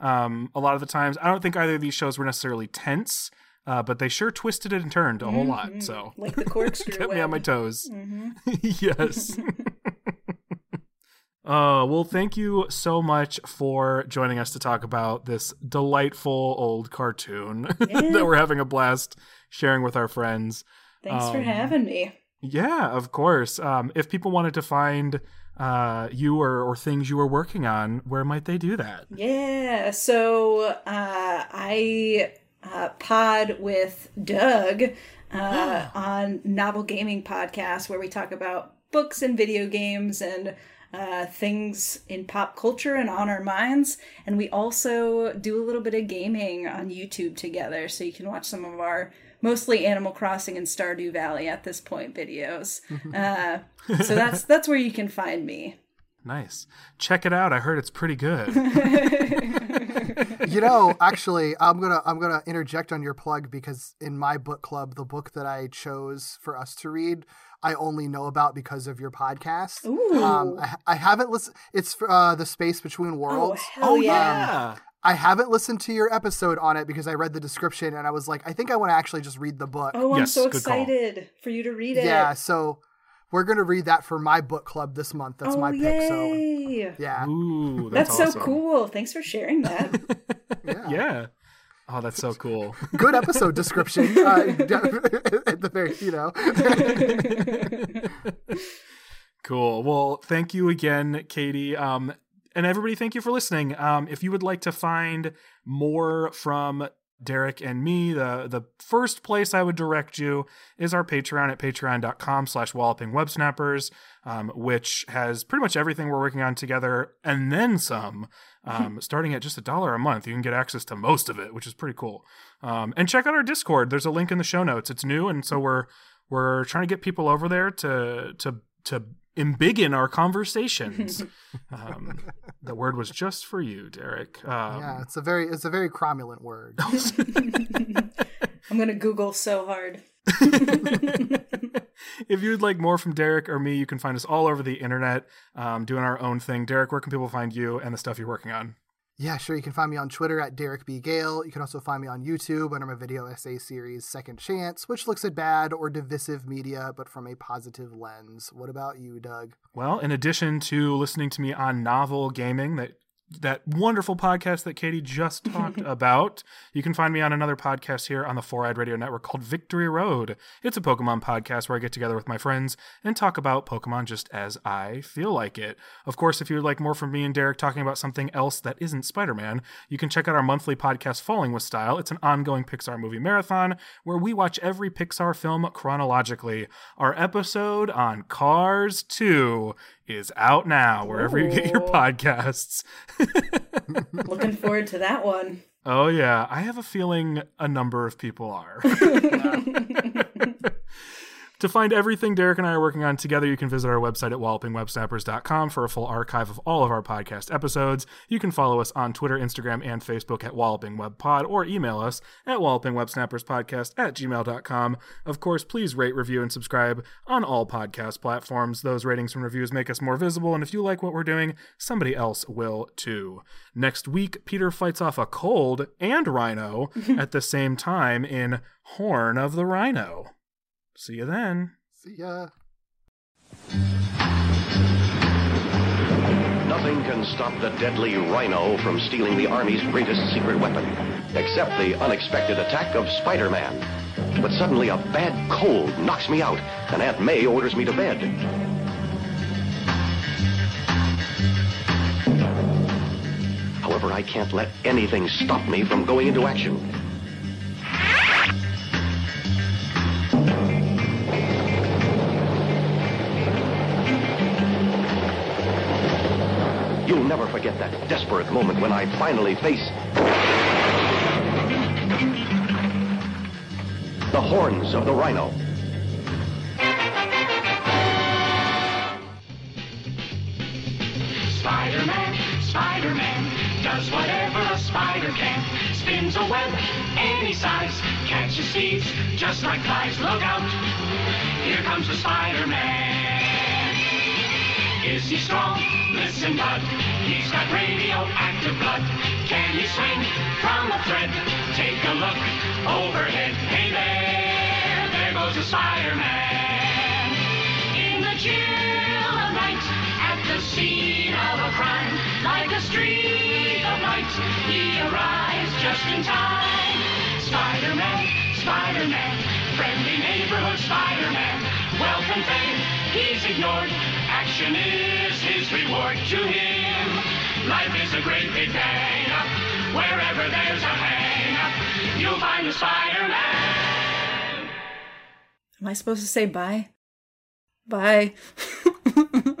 Um, a lot of the times, I don't think either of these shows were necessarily tense, uh, but they sure twisted it and turned a whole lot. So like the corkscrew kept me on my toes. Mhm. yes. Uh, well, thank you so much for joining us to talk about this delightful old cartoon that we're having a blast sharing with our friends. Thanks for Um, having me. Yeah, of course. Um, if people wanted to find uh, you or, or things you were working on, where might they do that? Yeah, so uh, I uh, pod with Doug uh, on Novel Gaming Podcast, where we talk about books and video games and uh, things in pop culture and on our minds. And we also do a little bit of gaming on YouTube together, so you can watch some of our mostly Animal Crossing and Stardew Valley at this point videos. Uh, so that's that's where you can find me. Nice. Check it out. I heard it's pretty good. you know, actually, I'm gonna I'm gonna interject on your plug because in my book club, the book that I chose for us to read, I only know about because of your podcast. Ooh. Um, I, I haven't listened. It's uh, the space between oh worlds. oh, yeah! I haven't listened to your episode on it because I read the description and I was like, I think I want to actually just read the book. Oh, I'm Yes, so good call. excited for you to read it. yeah, so we're gonna read that for my book club this month. That's oh, my pick. So yeah, Ooh, that's, That's, awesome. so cool. Thanks for sharing that. yeah. Yeah. Oh, that's so cool. good episode description. Uh, at the very, you know. Cool. Well, thank you again, Katie. Um, and everybody, thank you for listening. Um, if you would like to find more from Derek and me, the the first place I would direct you is our Patreon at patreon.com slash walloping websnappers, um, which has pretty much everything we're working on together and then some. Um, starting at just a dollar a month, you can get access to most of it, which is pretty cool. Um, and check out our Discord. There's a link in the show notes. It's new, and so we're we're trying to get people over there to to to embiggen our conversations. um, the word was just for you, Derek. Um, yeah, it's a very it's a very cromulent word. I'm gonna Google so hard. if you'd like more from Derek or me, you can find us all over the internet um, doing our own thing. Derek, where can people find you and the stuff you're working on? Yeah, sure. You can find me on Twitter at Derek B. Gale. You can also find me on YouTube under my video essay series Second Chance, which looks at bad or divisive media, but from a positive lens. What about you, Doug? Well, in addition to listening to me on Novel Gaming, that that wonderful podcast that Katie just talked about, you can find me on another podcast here on the Four Eyed Radio Network called Victory Road. It's a Pokemon podcast where I get together with my friends and talk about Pokemon just as I feel like it. Of course, if you would like more from me and Derek talking about something else that isn't Spider Man, you can check out our monthly podcast, Falling with Style. It's an ongoing Pixar movie marathon where we watch every Pixar film chronologically. Our episode on Cars 2 is out now wherever you get your podcasts. Looking forward to that one. Oh, yeah. I have a feeling a number of people are. To find everything Derek and I are working on together, you can visit our website at wallopingwebsnappers.com for a full archive of all of our podcast episodes. You can follow us on Twitter, Instagram, and Facebook at wallopingwebpod or email us at wallopingwebsnapperspodcast at gmail.com. Of course, please rate, review, and subscribe on all podcast platforms. Those ratings and reviews make us more visible, and if you like what we're doing, somebody else will too. Next week, Peter fights off a cold and rhino at the same time in Horn of the Rhino. See you then. See ya. Nothing can stop the deadly rhino from stealing the Army's greatest secret weapon, except the unexpected attack of Spider Man. But suddenly a bad cold knocks me out, and Aunt May orders me to bed. However, I can't let anything stop me from going into action. Never forget that desperate moment when I finally face the horns of the rhino. Spider-Man, Spider-Man, does whatever a spider can. Spins a web any size, catches thieves just like flies. Look out, here comes the Spider-Man. Is he strong? Listen, bud, he's got radioactive blood. Can he swing from a thread? Take a look overhead. Hey there, there goes the Spider-Man. In the chill of night, at the scene of a crime. Like a streak of light, he arrives just in time. Spider-Man, Spider-Man, friendly neighborhood Spider-Man. And fame, he's ignored. Action is his reward to him. Life is a great big hang up. Wherever there's a hang you'll find the Spider-Man. Am I supposed to say bye? Bye.